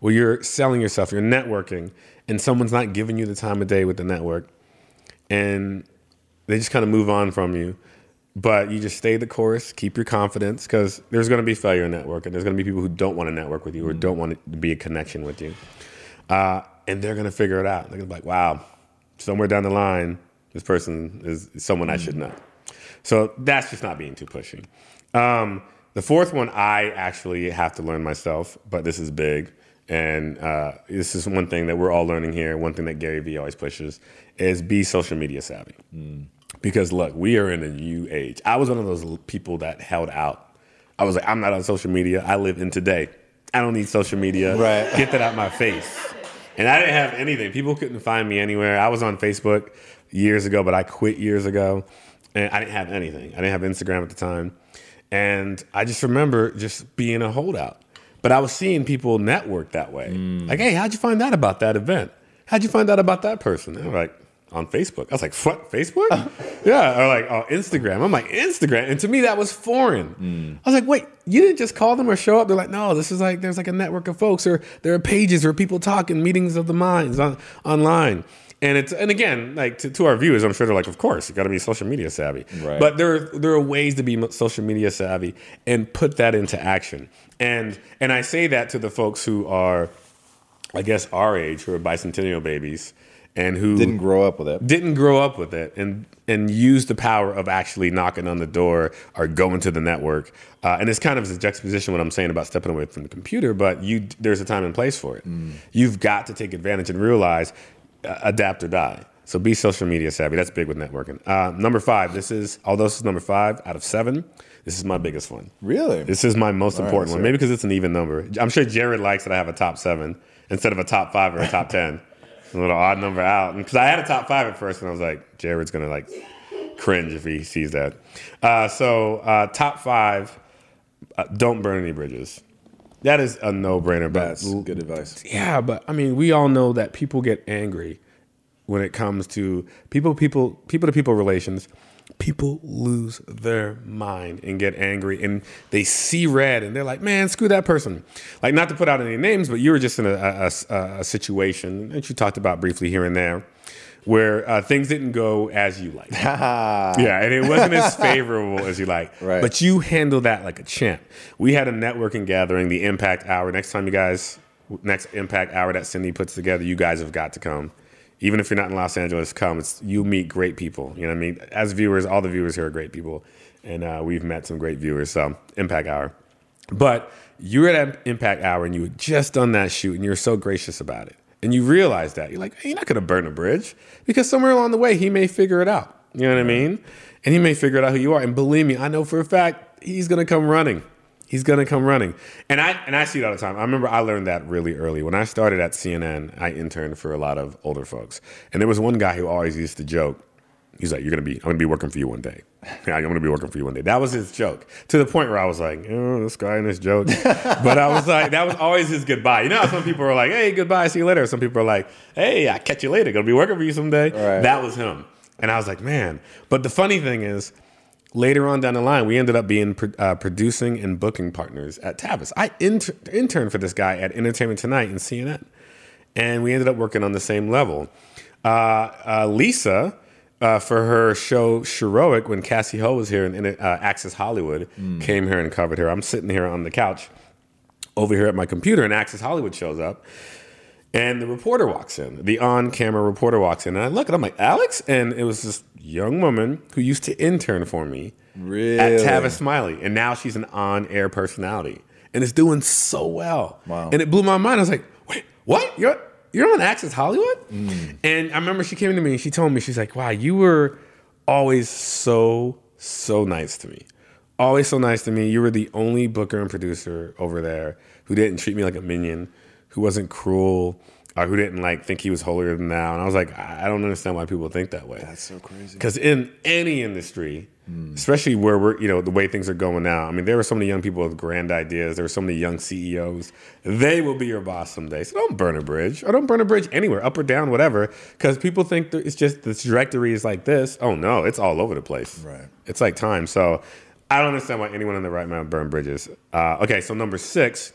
where you're selling yourself, you're networking, and someone's not giving you the time of day with the network, and They just kind of move on from you. But you just stay the course, keep your confidence, because there's going to be failure in network, and there's going to be people who don't want to network with you or don't want to be a connection with you. Uh, and they're going to figure it out. They're going to be like, wow, somewhere down the line, this person is someone I should know. So that's just not being too pushy. Um, the fourth one I actually have to learn myself, but this is big. And uh, this is one thing that we're all learning here. One thing that Gary Vee always pushes is be social media savvy. Because look, we are in a new age. I was one of those people that held out. I was like, I'm not on social media. I live in today. I don't need social media. Right. Get that out my face. And I didn't have anything. People couldn't find me anywhere. I was on Facebook years ago, but I quit years ago. And I didn't have anything. I didn't have Instagram at the time. And I just remember just being a holdout. But I was seeing people network that way. Mm. Like, hey, how'd you find out about that event? How'd you find out about that person? They're like, on Facebook. I was like, what, Facebook? yeah. Or like, oh, Instagram. I'm like, Instagram. And to me, that was foreign. Hmm. I was like, wait, you didn't just call them or show up? They're like, no, this is like, there's like a network of folks or there are pages where people talk in meetings of the minds on, online. And it's and again, like to, to our viewers, I'm sure they're like, of course, you got to be social media savvy. Right. But there there are ways to be social media savvy and put that into action. And and I say that to the folks who are, I guess, our age, who are bicentennial babies, and who Didn't grow up with it. didn't grow up with it and and use the power of actually knocking on the door or going to the network. Uh, and it's kind of a juxtaposition what I'm saying about stepping away from the computer, but you there's a time and place for it. You've got to take advantage and realize uh, adapt or die. So be social media savvy. That's big with networking. Uh, number five. This is although this is number five out of seven. This is my biggest one. Really? This is my most important so- one. Maybe because it's an even number. I'm sure Jared likes that I have a top seven instead of a top five or a top ten. A little odd number out. Because I had a top five at first, and I was like, Jared's gonna like cringe if he sees that. Uh, so uh, top five. Uh, don't burn any bridges. That is a no-brainer. But That's good advice. yeah, but I mean, we all know that people get angry when it comes to people, people, people to people relations. People lose their mind and get angry, and they see red, and they're like, "Man, screw that person." Like, not to put out any names, but you were just in a, a, a- a situation that you talked about briefly here and there, where uh, things didn't go as you like. Yeah, and it wasn't as favorable as you like. Right. But you handled that like a champ. We had a networking gathering, the Impact Hour. Next time you guys, next Impact Hour that Cindy puts together, you guys have got to come. Even if you're not in Los Angeles, come. It's, you meet great people. You know what I mean? As viewers, all the viewers here are great people. And uh, we've met some great viewers. So, Impact Hour. But you were at Impact Hour and you had just done that shoot and you were so gracious about it. And you realize that. You're like, hey, you're not going to burn a bridge because somewhere along the way, he may figure it out. You know what I mean? And he may figure it out who you are. And believe me, I know for a fact he's going to come running. He's to come running. And I and I see it all the time. I remember I learned that really early. When I started at CNN, I interned for a lot of older folks. And there was one guy who always used to joke. He's like, "You're gonna be, I'm gonna be working for you one day. Yeah, I'm gonna be working for you one day." That was his joke. To the point where I was like, "Oh, this guy and his joke." but I was like, that was always his goodbye. You know, how some people are like, "Hey, goodbye, see you later." Some people are like, "Hey, I catch you later. Gonna be working for you someday." Right. That was him. And I was like, man. But the funny thing is, later on down the line, we ended up being uh, producing and booking partners at Tavis. I inter- interned for this guy at Entertainment Tonight and CNN, and we ended up working on the same level. Uh, uh, Lisa, uh, for her show Heroic, when Cassey Ho was here in, in uh, Access Hollywood, came here and covered her. I'm sitting here on the couch over here at my computer, and Access Hollywood shows up. And the reporter walks in, the on camera reporter walks in. And I look and I'm like, Alex? And it was this young woman who used to intern for me Really? at Tavis Smiley. And now she's an on air personality and it's doing so well. Wow. And it blew my mind. I was like, wait, what? You're, you're on Access Hollywood? Mm. And I remember she came to me and she told me, she's like, wow, you were always so, so nice to me. Always so nice to me. You were the only booker and producer over there who didn't treat me like a minion, who wasn't cruel, or who didn't like think he was holier than thou. And I was like, I don't understand why people think that way. That's so crazy. Because in any industry, especially where we're, you know, the way things are going now, I mean, there are so many young people with grand ideas. There are so many young CEOs. They will be your boss someday. So don't burn a bridge or don't burn a bridge anywhere, up or down, whatever. Because people think that it's just the trajectory is like this. Oh, no, it's all over the place. Right. It's like time. So I don't understand why anyone in the right mind burn bridges. Uh, okay, so number six,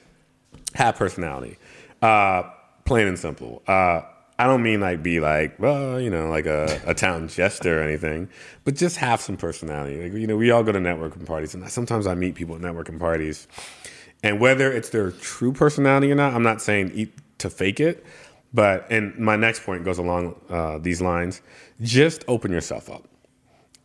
have personality. Uh, plain and simple. Uh, I don't mean like be like, well, you know, like a, a town jester or anything, but just have some personality. Like, you know, we all go to networking parties, and sometimes I meet people at networking parties, and whether it's their true personality or not, I'm not saying eat to fake it, but and my next point goes along uh, these lines: just open yourself up.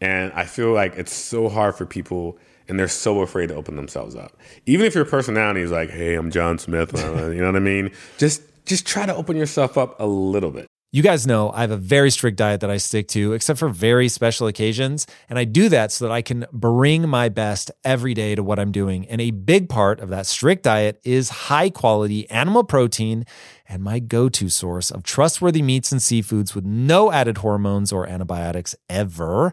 And I feel like it's so hard for people and they're so afraid to open themselves up. Even if your personality is like, "Hey, I'm John Smith," uh, you know what I mean? Just just try to open yourself up a little bit. You guys know I have a very strict diet that I stick to, except for very special occasions. And I do that so that I can bring my best every day to what I'm doing. And a big part of that strict diet is high quality animal protein and my go to source of trustworthy meats and seafoods with no added hormones or antibiotics ever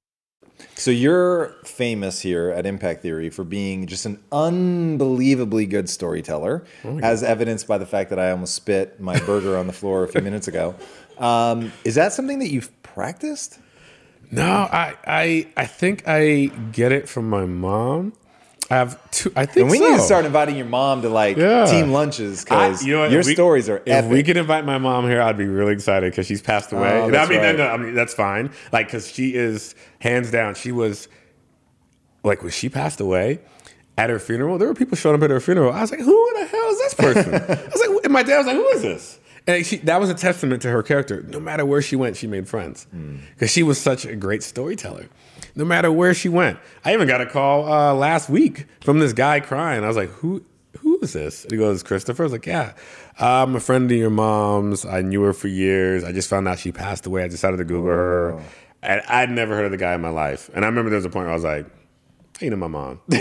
So you're famous here at Impact Theory for being just an unbelievably good storyteller, oh as evidenced by the fact that I almost spit my burger on the floor a few minutes ago. Um, is that something that you've practiced? No, I, I I think I get it from my mom. I have two. I think and we so. need to start inviting your mom to like Yeah. team lunches because you know your we- stories are If epic. we could invite my mom here, I'd be really excited because she's passed oh, away. Oh, that's I mean, right. no, no, I mean, that's fine. Like, because she is hands down. She was like when she passed away at her funeral. There were people showing up at her funeral. I was like, who the hell is this person? I was like, and my dad was like, who is this? And she, that was a testament to her character. No matter where she went, she made friends because she was such a great storyteller. No matter where she went, I even got a call uh, last week from this guy crying. I was like, "Who? Who is this?" And he goes, "Christopher." I was like, "Yeah, I'm a friend of your mom's. I knew her for years. I just found out she passed away. I decided to Google her, and I'd never heard of the guy in my life. And I remember there was a point where I was like." You know my mom. you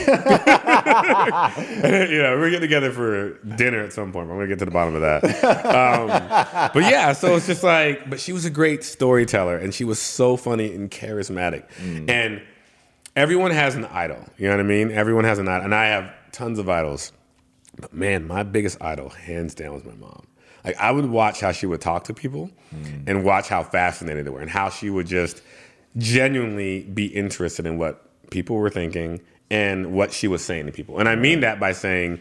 know, we're getting together for dinner at some point. I'm gonna get to the bottom of that. Um, but yeah, so it's just like, but she was a great storyteller, and she was so funny and charismatic, and everyone has an idol. You know what I mean? Everyone has an idol, and I have tons of idols. But man, my biggest idol, hands down, was my mom. Like I would watch how she would talk to people, and watch how fascinated they were, and how she would just genuinely be interested in what people were thinking and what she was saying to people. And I mean that by saying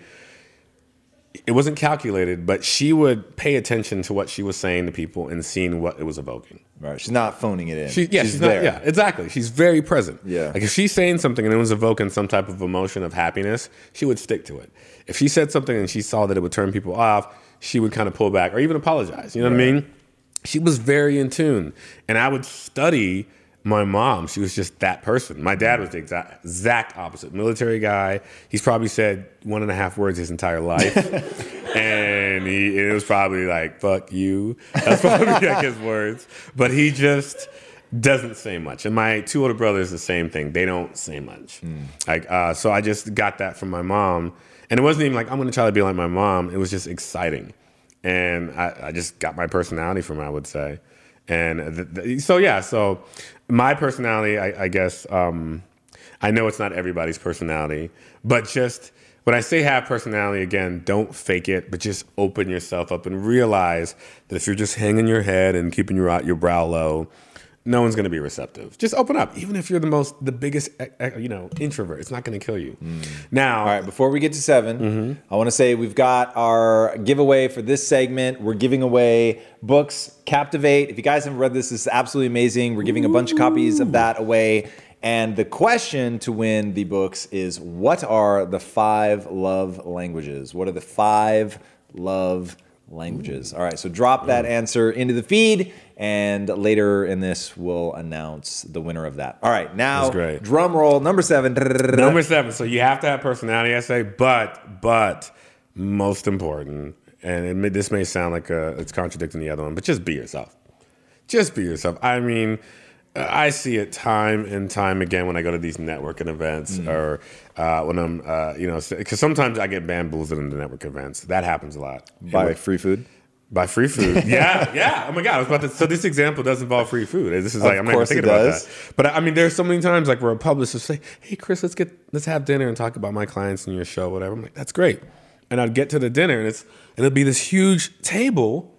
it wasn't calculated, but she would pay attention to what she was saying to people and seeing what it was evoking. Right. She's not phoning it in. She, yeah, she's, not, there. yeah, exactly. She's very present. Yeah. Like if she's saying something and it was evoking some type of emotion of happiness, she would stick to it. If she said something and she saw that it would turn people off, she would kind of pull back or even apologize. You know what I mean? She was very in tune. And I would study my mom. She was just that person. My dad was the exact, exact opposite. Military guy. He's probably said one and a half words his entire life. and he it was probably like, fuck you. That's probably like his words. But he just doesn't say much. And my two older brothers, the same thing. They don't say much. Like, uh, so I just got that from my mom. And it wasn't even like, I'm going to try to be like my mom. It was just exciting. And I, I just got my personality from her, I would say. And th- th- so, yeah, so my personality, I, I guess, um, I know it's not everybody's personality, but just when I say have personality, again, don't fake it, but just open yourself up and realize that if you're just hanging your head and keeping your your brow low, no one's going to be receptive. Just open up, even if you're the most, the biggest, you know, introvert. It's not going to kill you. Mm. Now, All right, before we get to 7 mm-hmm. I want to say we've got our giveaway for this segment. We're giving away books, Captivate. If you guys haven't read this, this is absolutely amazing. We're giving a bunch of copies of that away. And the question to win the books is what are the five love languages? What are the five love languages? All right, so drop that answer into the feed, and later in this, we'll announce the winner of that. All right, now, That's great. drum roll, number seven. Number seven. So you have to have personality, I say, but but most important, and it may, this may sound like uh it's contradicting the other one, but just be yourself. Just be yourself. I mean, I see it time and time again when I go to these networking events or uh, when I'm, uh, you know, because sometimes I get bamboozled in the network events. That happens a lot. Buy free food. By free food. Yeah, yeah. Oh my God. I was about to, so this example does involve free food. This is like, I'm not even thinking about that. But I mean, there's so many times like where a publicist will say, Hey, Chris, let's get, let's have dinner and talk about my clients and your show, whatever. I'm like, that's great. And I'd get to the dinner and it's, and it'll be this huge table.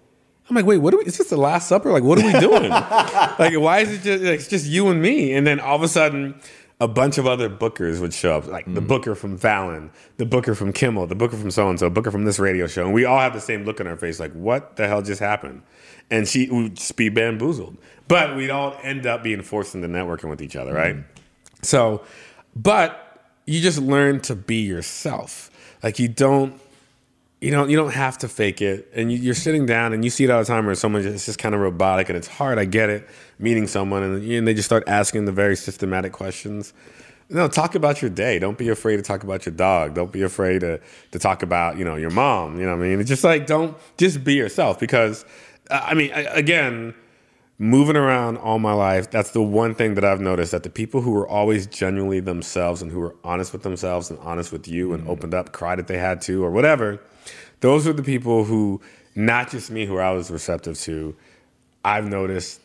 I'm like, wait, what are we, is this the last supper? Like, what are we doing? like, why is it just, like, it's just you and me? And then all of a sudden, a bunch of other bookers would show up, like the mm. booker from Fallon, the booker from Kimmel, the booker from so and so, booker from this radio show, and we all have the same look on our face, like what the hell just happened? And she would just be bamboozled, but we'd all end up being forced into networking with each other, right? Mm. So, but you just learn to be yourself. Like you don't you don't you don't have to fake it. And you, you're sitting down and you see it all the time where someone just, it's just kind of robotic and it's hard. I get it meeting someone and, and they just start asking the very systematic questions. No talk about your day. Don't be afraid to talk about your dog. Don't be afraid to, to talk about you know your mom you know what i mean? It's just like don't just be yourself because uh, i mean I- again moving around all my life, that's the one thing that I've noticed that the people who were always genuinely themselves and who were honest with themselves and honest with you and opened up, cried if they had to or whatever, those are the people who, not just me, who I was receptive to, I've noticed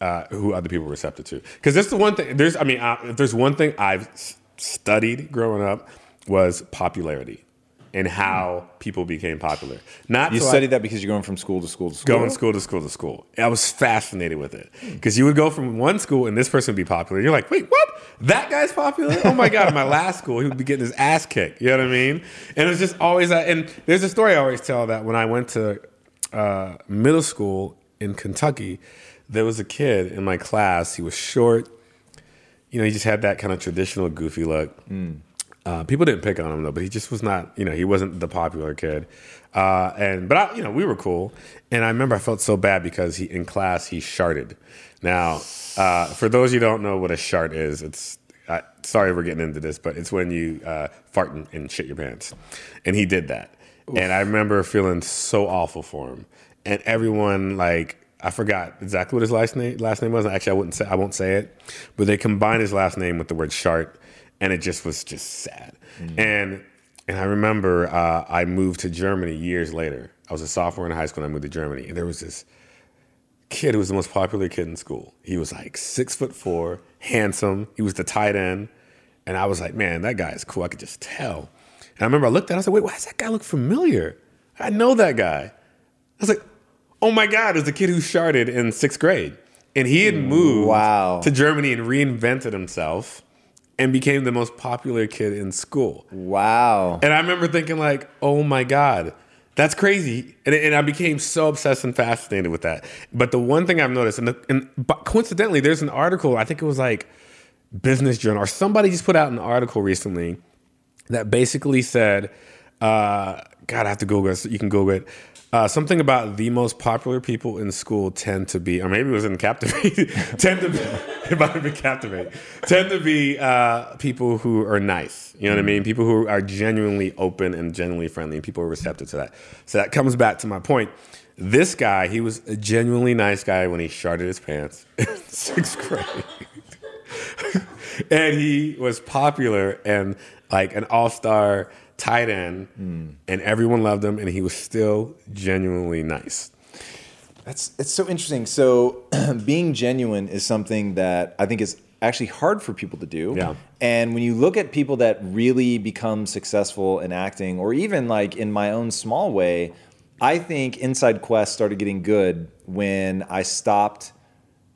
uh, who other people were receptive to. Because that's the one thing. There's, I mean, uh, if there's one thing I've s- studied growing up was popularity and how people became popular. Not You so I- studied that because you're going from school to school to school. going school to school to school. I was fascinated with it because you would go from one school and this person would be popular. You're like, wait, what? That guy's popular? Oh my god! In my last school, he would be getting his ass kicked. You know what I mean? And it's just always that. And there's a story I always tell that when I went to uh, middle school in Kentucky, there was a kid in my class. He was short. You know, he just had that kind of traditional goofy look. Uh, Uh, people didn't pick on him though, but he just was not. You know, he wasn't the popular kid. Uh, and but I, you know, we were cool. And I remember I felt so bad because he in class he sharted. Now, uh, for those you don't know what a shart is, it's uh, sorry we're getting into this, but it's when you uh, fart and, and shit your pants. And he did that. And I remember feeling so awful for him. And everyone like I forgot exactly what his last name last name was. Actually, I wouldn't say I won't say it, but they combined his last name with the word shart, and it just was just sad. And and I remember uh, I moved to Germany years later. I was a sophomore in high school and I moved to Germany, and there was this kid who was the most popular kid in school. He was like six foot four, handsome. He was the tight end, and I was like, man, that guy is cool. I could just tell. And I remember I looked at, him, I said, wait, why does that guy look familiar? I know that guy. I was like, oh my God, it was the kid who sharted in sixth grade. And he had moved Wow. to Germany and reinvented himself and became the most popular kid in school. Wow. And I remember thinking, like, oh my God, that's crazy. And, and I became so obsessed and fascinated with that. But the one thing I've noticed, and, the, and but coincidentally, there's an article, I think it was like Business Journal, or somebody just put out an article recently that basically said, uh, God, I have to Google it. You can Google it. Uh, something about the most popular people in school tend to be, or maybe it was in Captivate, tend to be, it might have been Captivate, tend to be uh, people who are nice. You know what I mean? People who are genuinely open and genuinely friendly, and people are receptive to that. So that comes back to my point. This guy, he was a genuinely nice guy when he sharted his pants in sixth grade and he was popular and like an all-star tight end hmm. and everyone loved him and he was still genuinely nice That's it's so interesting. So being genuine is something that I think is actually hard for people to do. Yeah. And when you look at people that really become successful in acting, or even like in my own small way, I think Inside Quest started getting good when I stopped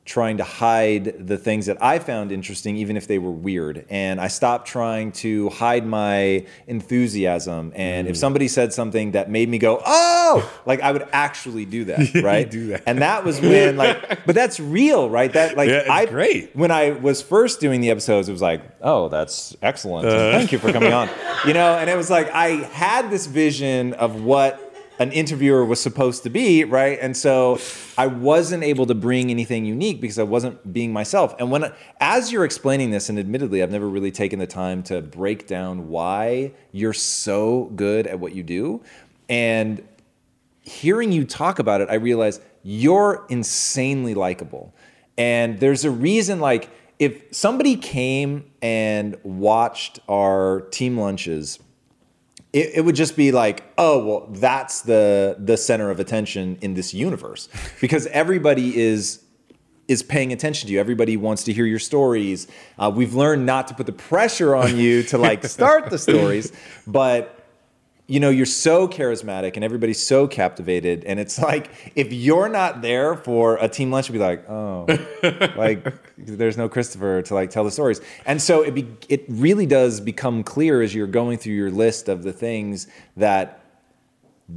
trying to hide the things that I found interesting, even if they were weird. And I stopped trying to hide my enthusiasm. And Mm. if somebody said something that made me go, oh, like I would actually do that, right? do that. And that was when, like, but that's real, right? That, like, Yeah, I, great. When I was first doing the episodes, it was like, oh, that's excellent. Uh. Thank you for coming on. You know, and it was like, I had this vision of what an interviewer was supposed to be, right? And so I wasn't able to bring anything unique because I wasn't being myself. And when as you're explaining this, and admittedly, I've never really taken the time to break down why you're so good at what you do, and hearing you talk about it, I realize you're insanely likable. And there's a reason, like, if somebody came and watched our team lunches, it, it would just be like, oh, well, that's the the center of attention in this universe. Because everybody is is paying attention to you. Everybody wants to hear your stories. Uh, we've learned not to put the pressure on you to like start the stories, but you know you're so charismatic and everybody's so captivated and it's like if you're not there for a team lunch you'll be like oh like there's no christopher to like tell the stories and so it be, it really does become clear as you're going through your list of the things that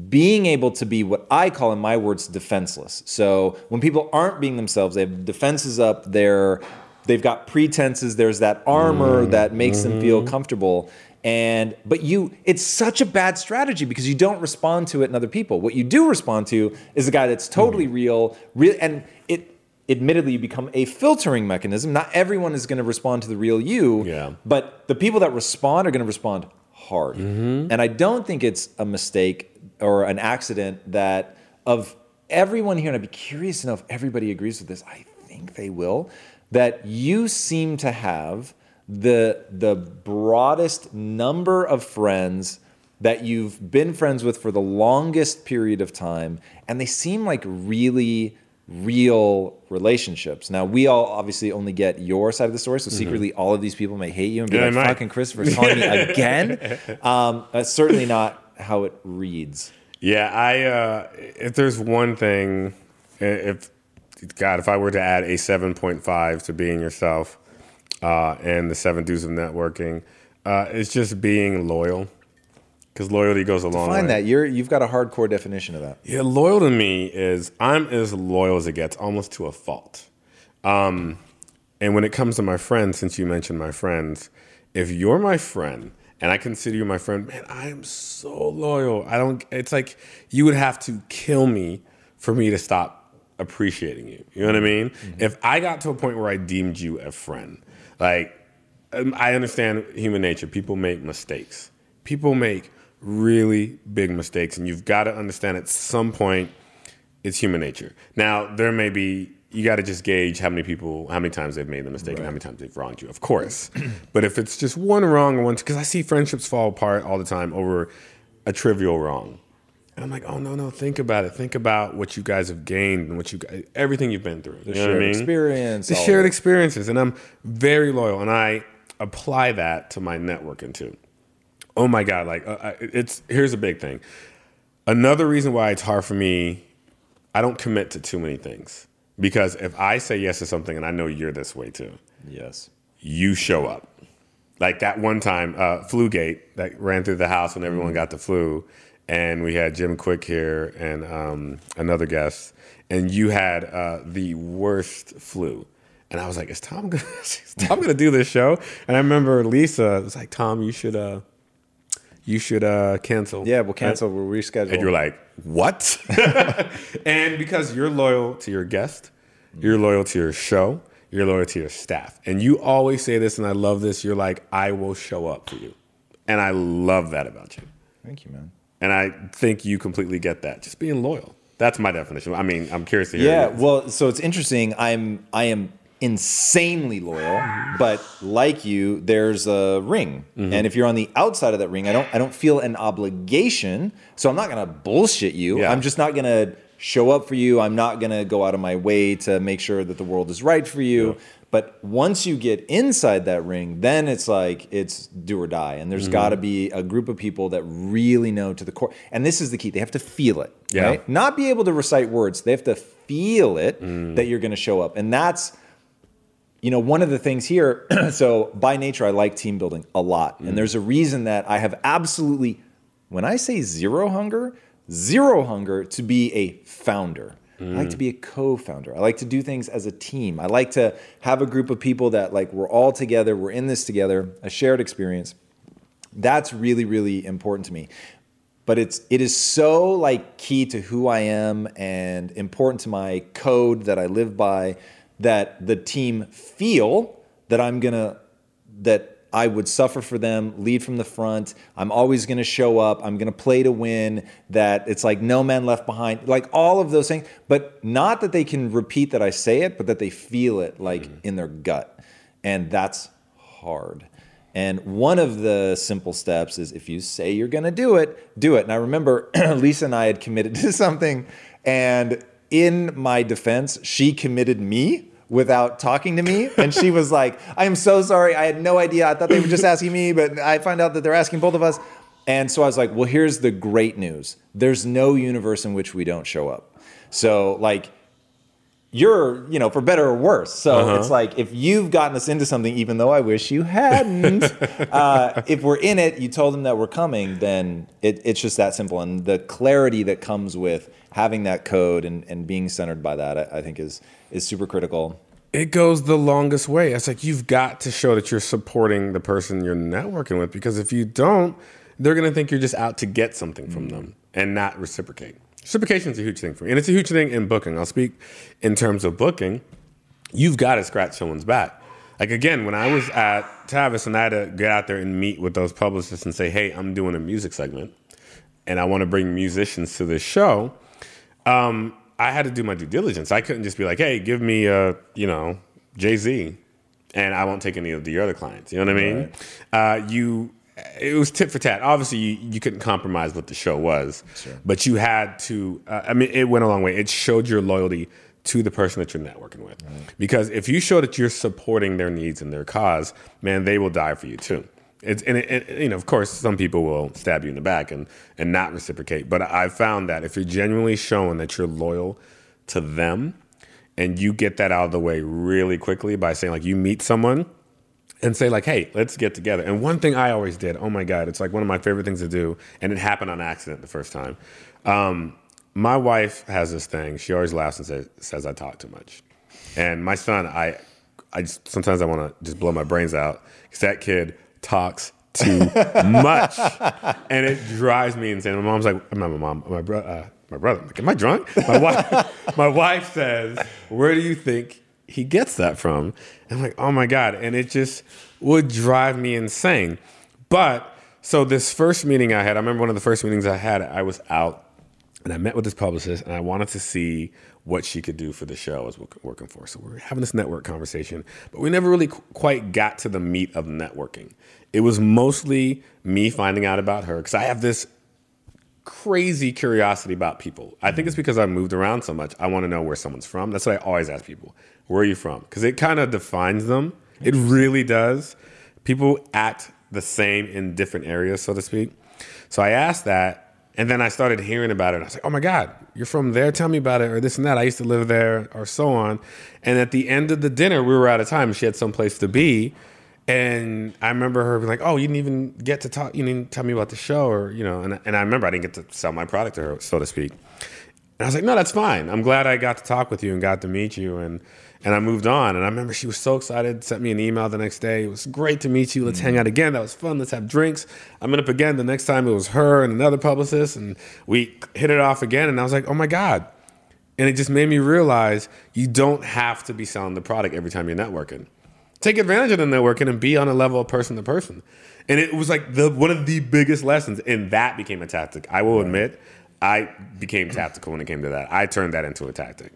being able to be what I call in my words defenseless. So when people aren't being themselves, they have defenses up, they're they've got pretenses, there's that armor mm-hmm. that makes them feel mm-hmm. comfortable. And but you it's such a bad strategy because you don't respond to it in other people. What you do respond to is a guy that's totally hmm. real, real and it admittedly you become a filtering mechanism. Not everyone is going to respond to the real you. Yeah. But the people that respond are going to respond hard. Mm-hmm. And I don't think it's a mistake or an accident that of everyone here, and I'd be curious to know if everybody agrees with this. I think they will. That you seem to have the the broadest number of friends that you've been friends with for the longest period of time, and they seem like really real relationships. Now, we all obviously only get your side of the story, so secretly all of these people may hate you and be Yeah, like, fucking Christopher's calling me again. Um, that's certainly not how it reads. Yeah, I uh, if there's one thing, if God, if I were to add a seven point five to being yourself, uh, and the seven do's of networking, uh, it's just being loyal, because loyalty goes a long Find way. that you're you've got a hardcore definition of that. Yeah, loyal to me is I'm as loyal as it gets, almost to a fault. Um, and when it comes to my friends, since you mentioned my friends, if you're my friend and I consider you my friend, man, I am so loyal. I don't. It's like you would have to kill me for me to stop appreciating you. You know what I mean? Mm-hmm. If I got to a point where I deemed you a friend, like um, I understand human nature. People make mistakes. People make really big mistakes, and you've got to understand at some point it's human nature. Now there may be you got to just gauge how many people, how many times they've made the mistake, right. and how many times they've wronged you. Of course, but if it's just one wrong or one, because I see friendships fall apart all the time over a trivial wrong. And I'm like, oh no, no, think about it. Think about what you guys have gained and what you everything you've been through. The you shared I mean? experience. The shared experiences. And I'm very loyal and I apply that to my networking too. Oh my God, like uh, it's here's a big thing. Another reason why it's hard for me, I don't commit to too many things. Because if I say yes to something and I know you're this way too. Yes. You show up. Like that one time, uh, Flugate that ran through the house when everyone mm-hmm. got the flu and we had Jim Kwik here and um, another guest, and you had uh, the worst flu. And I was like, "Is Tom gonna, is Tom gonna do this show?" And I remember Lisa was like, "Tom, you should, uh, you should uh, cancel." Yeah, we'll cancel. And, we'll reschedule. And you're like, "What?" and because you're loyal to your guest, you're loyal to your show, you're loyal to your staff, and you always say this, and I love this. You're like, "I will show up for you," and I love that about you. Thank you, man. And I think you completely get that. Just being loyal. That's my definition. I mean, I'm curious to hear. Yeah, well, so it's interesting. I'm I am insanely loyal, but like you, there's a ring, mm-hmm. and if you're on the outside of that ring, I don't I don't feel an obligation. So I'm not gonna bullshit you. Yeah. I'm just not gonna show up for you. I'm not gonna go out of my way to make sure that the world is right for you. Yeah. But once you get inside that ring, then it's like it's do or die. And there's mm-hmm. got to be a group of people that really know to the core. And this is the key. They have to feel it. Yeah. Right? Not be able to recite words. They have to feel it mm. that you're going to show up. And that's you know, one of the things here, so by nature, I like team building a lot. Mm. And there's a reason that I have absolutely, when I say zero hunger, zero hunger to be a founder. Mm. I like to be a co-founder. I like to do things as a team. I like to have a group of people that like we're all together, we're in this together, a shared experience. That's really really important to me. But it's it is so like key to who I am and important to my code that I live by that the team feel that I'm going to that I would suffer for them, lead from the front. I'm always going to show up. I'm going to play to win. That it's like no man left behind, like all of those things. But not that they can repeat that I say it, but that they feel it like mm. in their gut. And that's hard. And one of the simple steps is if you say you're going to do it, do it. And I remember Lisa and I had committed to something. And in my defense, she committed me without talking to me. And she was like, I am so sorry. I had no idea. I thought they were just asking me, but I find out that they're asking both of us. And so I was like, well, here's the great news there's no universe in which we don't show up. So, like, you're, you know, for better or worse. So uh-huh. it's like if you've gotten us into something, even though I wish you hadn't, uh, if we're in it, you told them that we're coming, then it, it's just that simple. And the clarity that comes with having that code and, and being centered by that, I, I think is is super critical. It goes the longest way. It's like you've got to show that you're supporting the person you're networking with because if you don't, they're going to think you're just out to get something from them and not reciprocate. Reciprocation is a huge thing for me. And it's a huge thing in booking. I'll speak in terms of booking. You've got to scratch someone's back. Like, again, when I was at Tavis and I had to get out there and meet with those publicists and say, hey, I'm doing a music segment and I want to bring musicians to this show. Um, I had to do my due diligence. I couldn't just be like, hey, give me, uh, you know, Jay Z, and I won't take any of the other clients. You know what I mean? Right. Uh, you, it was tit for tat. Obviously, you, you couldn't compromise what the show was, sure. but you had to. Uh, I mean, it went a long way. It showed your loyalty to the person that you're networking with, right. because if you show that you're supporting their needs and their cause, man, they will die for you too. It's and it, you know, of course, some people will stab you in the back and and not reciprocate. But I've found that if you're genuinely showing that you're loyal to them, and you get that out of the way really quickly by saying like you meet someone and say like, hey, let's get together. And one thing I always did, oh my god, it's like one of my favorite things to do, and it happened on accident the first time. Um, my wife has this thing. She always laughs and says, says I talk too much. And my son, I, I just, sometimes I want to just blow my brains out because that kid talks too much, and it drives me insane. My mom's like, "I'm not my mom, my brother." Uh, my brother, I'm like, am I drunk? My wife, my wife says, "Where do you think he gets that from?" And I'm like, "Oh my god!" And it just would drive me insane. But so this first meeting I had, I remember one of the first meetings I had. I was out and I met with this publicist, and I wanted to see what she could do for the show I was working for. So we were having this network conversation, but we never really quite got to the meat of networking. It was mostly me finding out about her because I have this crazy curiosity about people. I think it's mm-hmm. because I moved around so much. I want to know where someone's from. That's what I always ask people. Where are you from? Because it kind of defines them. It really does. People act the same in different areas, so to speak. So I asked that and then I started hearing about it. I was like, oh my God, you're from there? Tell me about it, or this and that. I used to live there, or so on. And at the end of the dinner, we were out of time. She had some place to be. And I remember her being like, oh, you didn't even get to talk, you didn't tell me about the show, or, you know, and, and I remember I didn't get to sell my product to her, so to speak. And I was like, no, that's fine. I'm glad I got to talk with you and got to meet you. And, and I moved on. And I remember she was so excited, sent me an email the next day. It was great to meet you. Let's hang out again. That was fun. Let's have drinks. I met up again. The next time it was her and another publicist, and we hit it off again. And I was like, oh my God. And it just made me realize you don't have to be selling the product every time you're networking. Take advantage of the networking and be on a level of person to person. And it was like the one of the biggest lessons, and that became a tactic. I will admit, I became tactical when it came to that. I turned that into a tactic.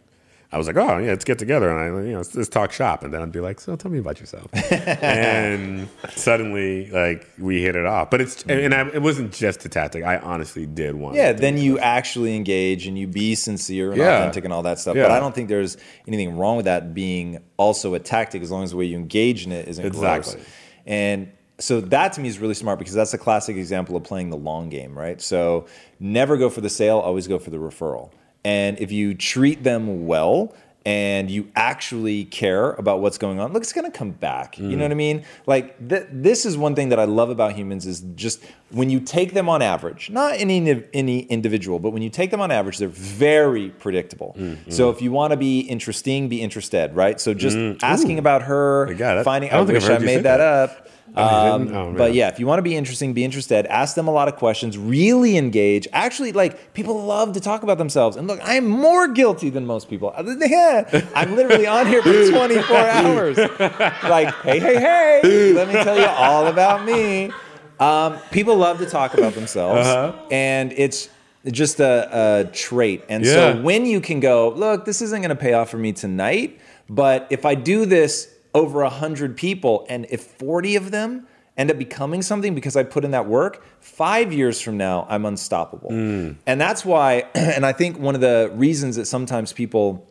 I was like, oh yeah, let's get together and I, you know, let's, let's talk shop. And then I'd be like, so tell me about yourself. and suddenly, like we hit it off. But it's mm-hmm. and I, it wasn't just a tactic. I honestly did want. Yeah, then you actually engage and you be sincere and Yeah. authentic and all that stuff. Yeah. But I don't think there's anything wrong with that being also a tactic as long as the way you engage in it isn't Exactly. gross. And so that to me is really smart because that's a classic example of playing the long game, right? So never go for the sale, always go for the referral. And if you treat them well and you actually care about what's going on, look, it's going to come back. You know mm. what I mean? Like th- this is one thing that I love about humans is just when you take them on average, not any any individual, but when you take them on average, they're very predictable. Mm, mm. So if you want to be interesting, be interested, right? So just asking about her, My God, that- finding. I don't I, wish I made that, that. up. Oh, Um? Oh, but yeah, if you want to be interesting, be interested. Ask them a lot of questions. Really engage. Actually, like people love to talk about themselves. And look, I'm more guilty than most people. Yeah, I'm literally on here for 24 hours. Like, hey, hey, hey, let me tell you all about me. Um, people love to talk about themselves, Uh-huh. and it's just a, a trait. And Yeah. so when you can go, look, this isn't going to pay off for me tonight, but if I do this over a hundred people, and if 40 of them end up becoming something because I put in that work, five years from now, I'm unstoppable. Mm. And that's why, and I think one of the reasons that sometimes people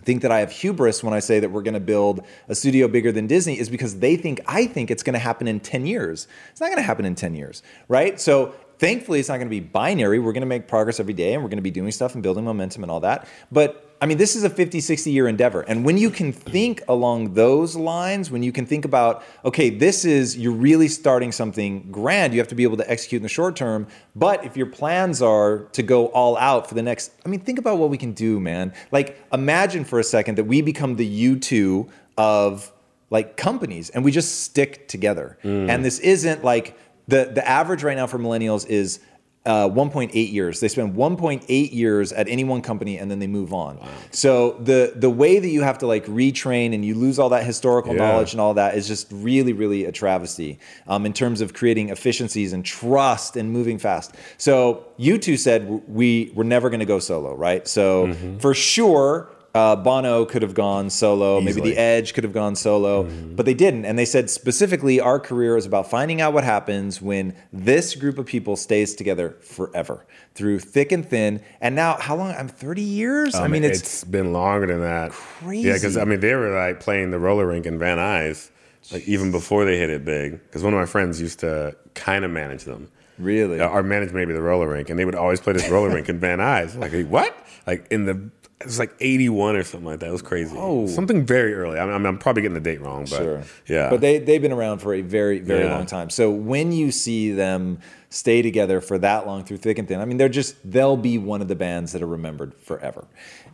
think that I have hubris when I say that we're going to build a studio bigger than Disney is because they think I think it's going to happen in 10 years. It's not going to happen in 10 years, right? So thankfully it's not going to be binary. We're going to make progress every day and we're going to be doing stuff and building momentum and all that. But I mean, this is a 50, 60 year endeavor. And when you can think along those lines, when you can think about, okay, this is, you're really starting something grand, you have to be able to execute in the short term. But if your plans are to go all out for the next, I mean, think about what we can do, man. Like, imagine for a second that we become the U2 of like companies and we just stick together. Mm. And this isn't like the, the average right now for millennials is uh, 1.8 years. They spend 1.8 years at any one company and then they move on. So the the way that you have to like retrain and you lose all that historical Yeah. knowledge and all that is just really really a travesty um, in terms of creating efficiencies and trust and moving fast. So U2 said we were never going to go solo, right? So Mm-hmm. for sure. Uh, Bono could have gone solo. Maybe the Edge could have gone solo, Mm-hmm. but they didn't. And they said specifically, our career is about finding out what happens when this group of people stays together forever through thick and thin. And now, how long? I'm 30 years. I mean, it's, it's been longer than that. Crazy. Yeah, because I mean, they were like playing the roller rink in Van Nuys, like even before they hit it big. Because one of my friends used to kind of manage them. really. Uh, Or manage maybe the roller rink, and they would always play this roller rink in Van Nuys. Like what? Like in the it was like 81 or something like that. It was crazy. Oh. something very early. I mean, I'm probably getting the date wrong, but Sure. yeah. But they, they've been around for a very, very Yeah. long time. So when you see them stay together for that long through thick and thin, I mean, they're just, they'll be one of the bands that are remembered forever.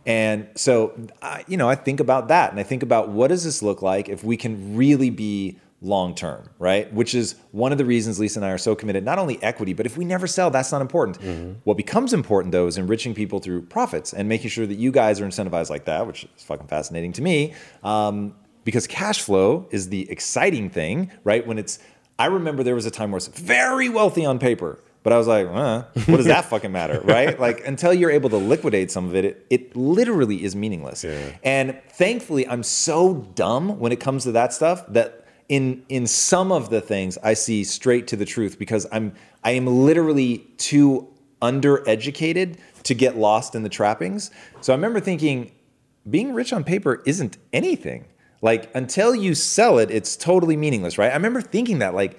And so, I, you know, I think about that and I think about what does this look like if we can really be long term, right? Which is one of the reasons Lisa and I are so committed, not only equity, but if we never sell, that's not important. Mm-hmm. What becomes important though is enriching people through profits and making sure that you guys are incentivized like that, which is fucking fascinating to me. Um, because cash flow is the exciting thing, right? When it's, I remember there was a time where it's very wealthy on paper, but I was like, uh, what does that fucking matter, right? Like until you're able to liquidate some of it, it, it literally is meaningless. Yeah. And thankfully, I'm so dumb when it comes to that stuff that in in some of the things I see straight to the truth because I'm I am literally too undereducated to get lost in the trappings. So I remember thinking being rich on paper isn't anything. Like until you sell it, it's totally meaningless, right? I remember thinking that like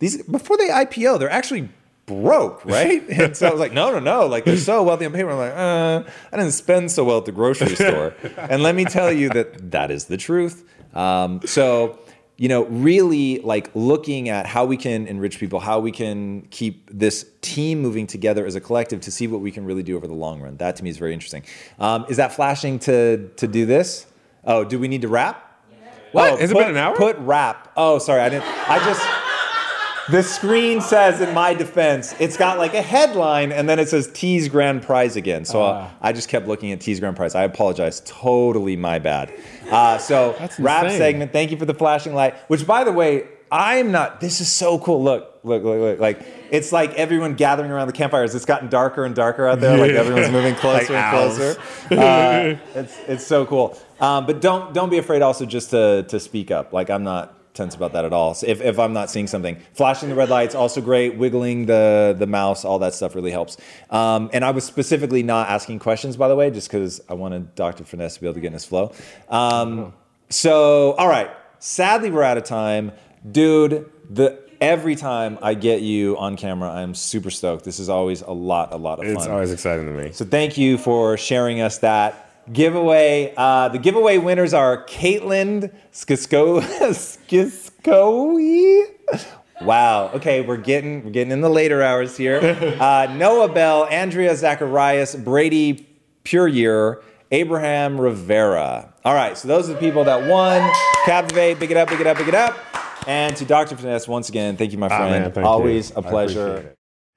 these before they IPO, they're actually broke, right? and so I was like, no, no, no. Like they're so wealthy on paper. I'm like, uh, I didn't spend so well at the grocery store. and let me tell you that that is the truth. Um, so you know, really like looking at how we can enrich people, how we can keep this team moving together as a collective to see what we can really do over the long run. That to me is very interesting. Um, is that flashing to to do this? Oh, do we need to wrap? What? Oh, Has put, it been an hour? Put wrap. Oh, sorry, I didn't. I just. The screen says, in my defense, it's got like a headline and then it says T's Grand Prize again. So uh, I just kept looking at T's Grand Prize. I apologize. Totally my bad. Uh, so, wrap segment. Thank you for the flashing light, which, by the way, I'm not. This is so cool. Look, look, look, look. Like, it's like everyone gathering around the campfires. It's gotten darker and darker out there. Like, everyone's moving closer like and closer. Uh, it's, it's so cool. Um, but don't, don't be afraid also just to, to speak up. Like, I'm not tense about that at all. So if, if I'm not seeing something, flashing the red lights also great. Wiggling the the mouse, all that stuff really helps. Um, and I was specifically not asking questions, by the way, just because I wanted Dr. Finesse to be able to get in his flow. Um, so all right, sadly we're out of time, dude. The every time I get you on camera, I'm super stoked. This is always a lot, a lot of fun. It's always exciting to me. So thank you for sharing us that giveaway. Uh, the giveaway winners are Caitlin Skisko Skiskoe. Wow. Okay, we're getting we're getting in the later hours here. Uh, Noah Bell, Andrea Zacharias, Brady Pure Abraham Rivera. All right, so those are the people that won. Captivate, big it up, big it up, big it up. And to Dr. Finesse, once again, thank you, my friend. man, Always you. a pleasure.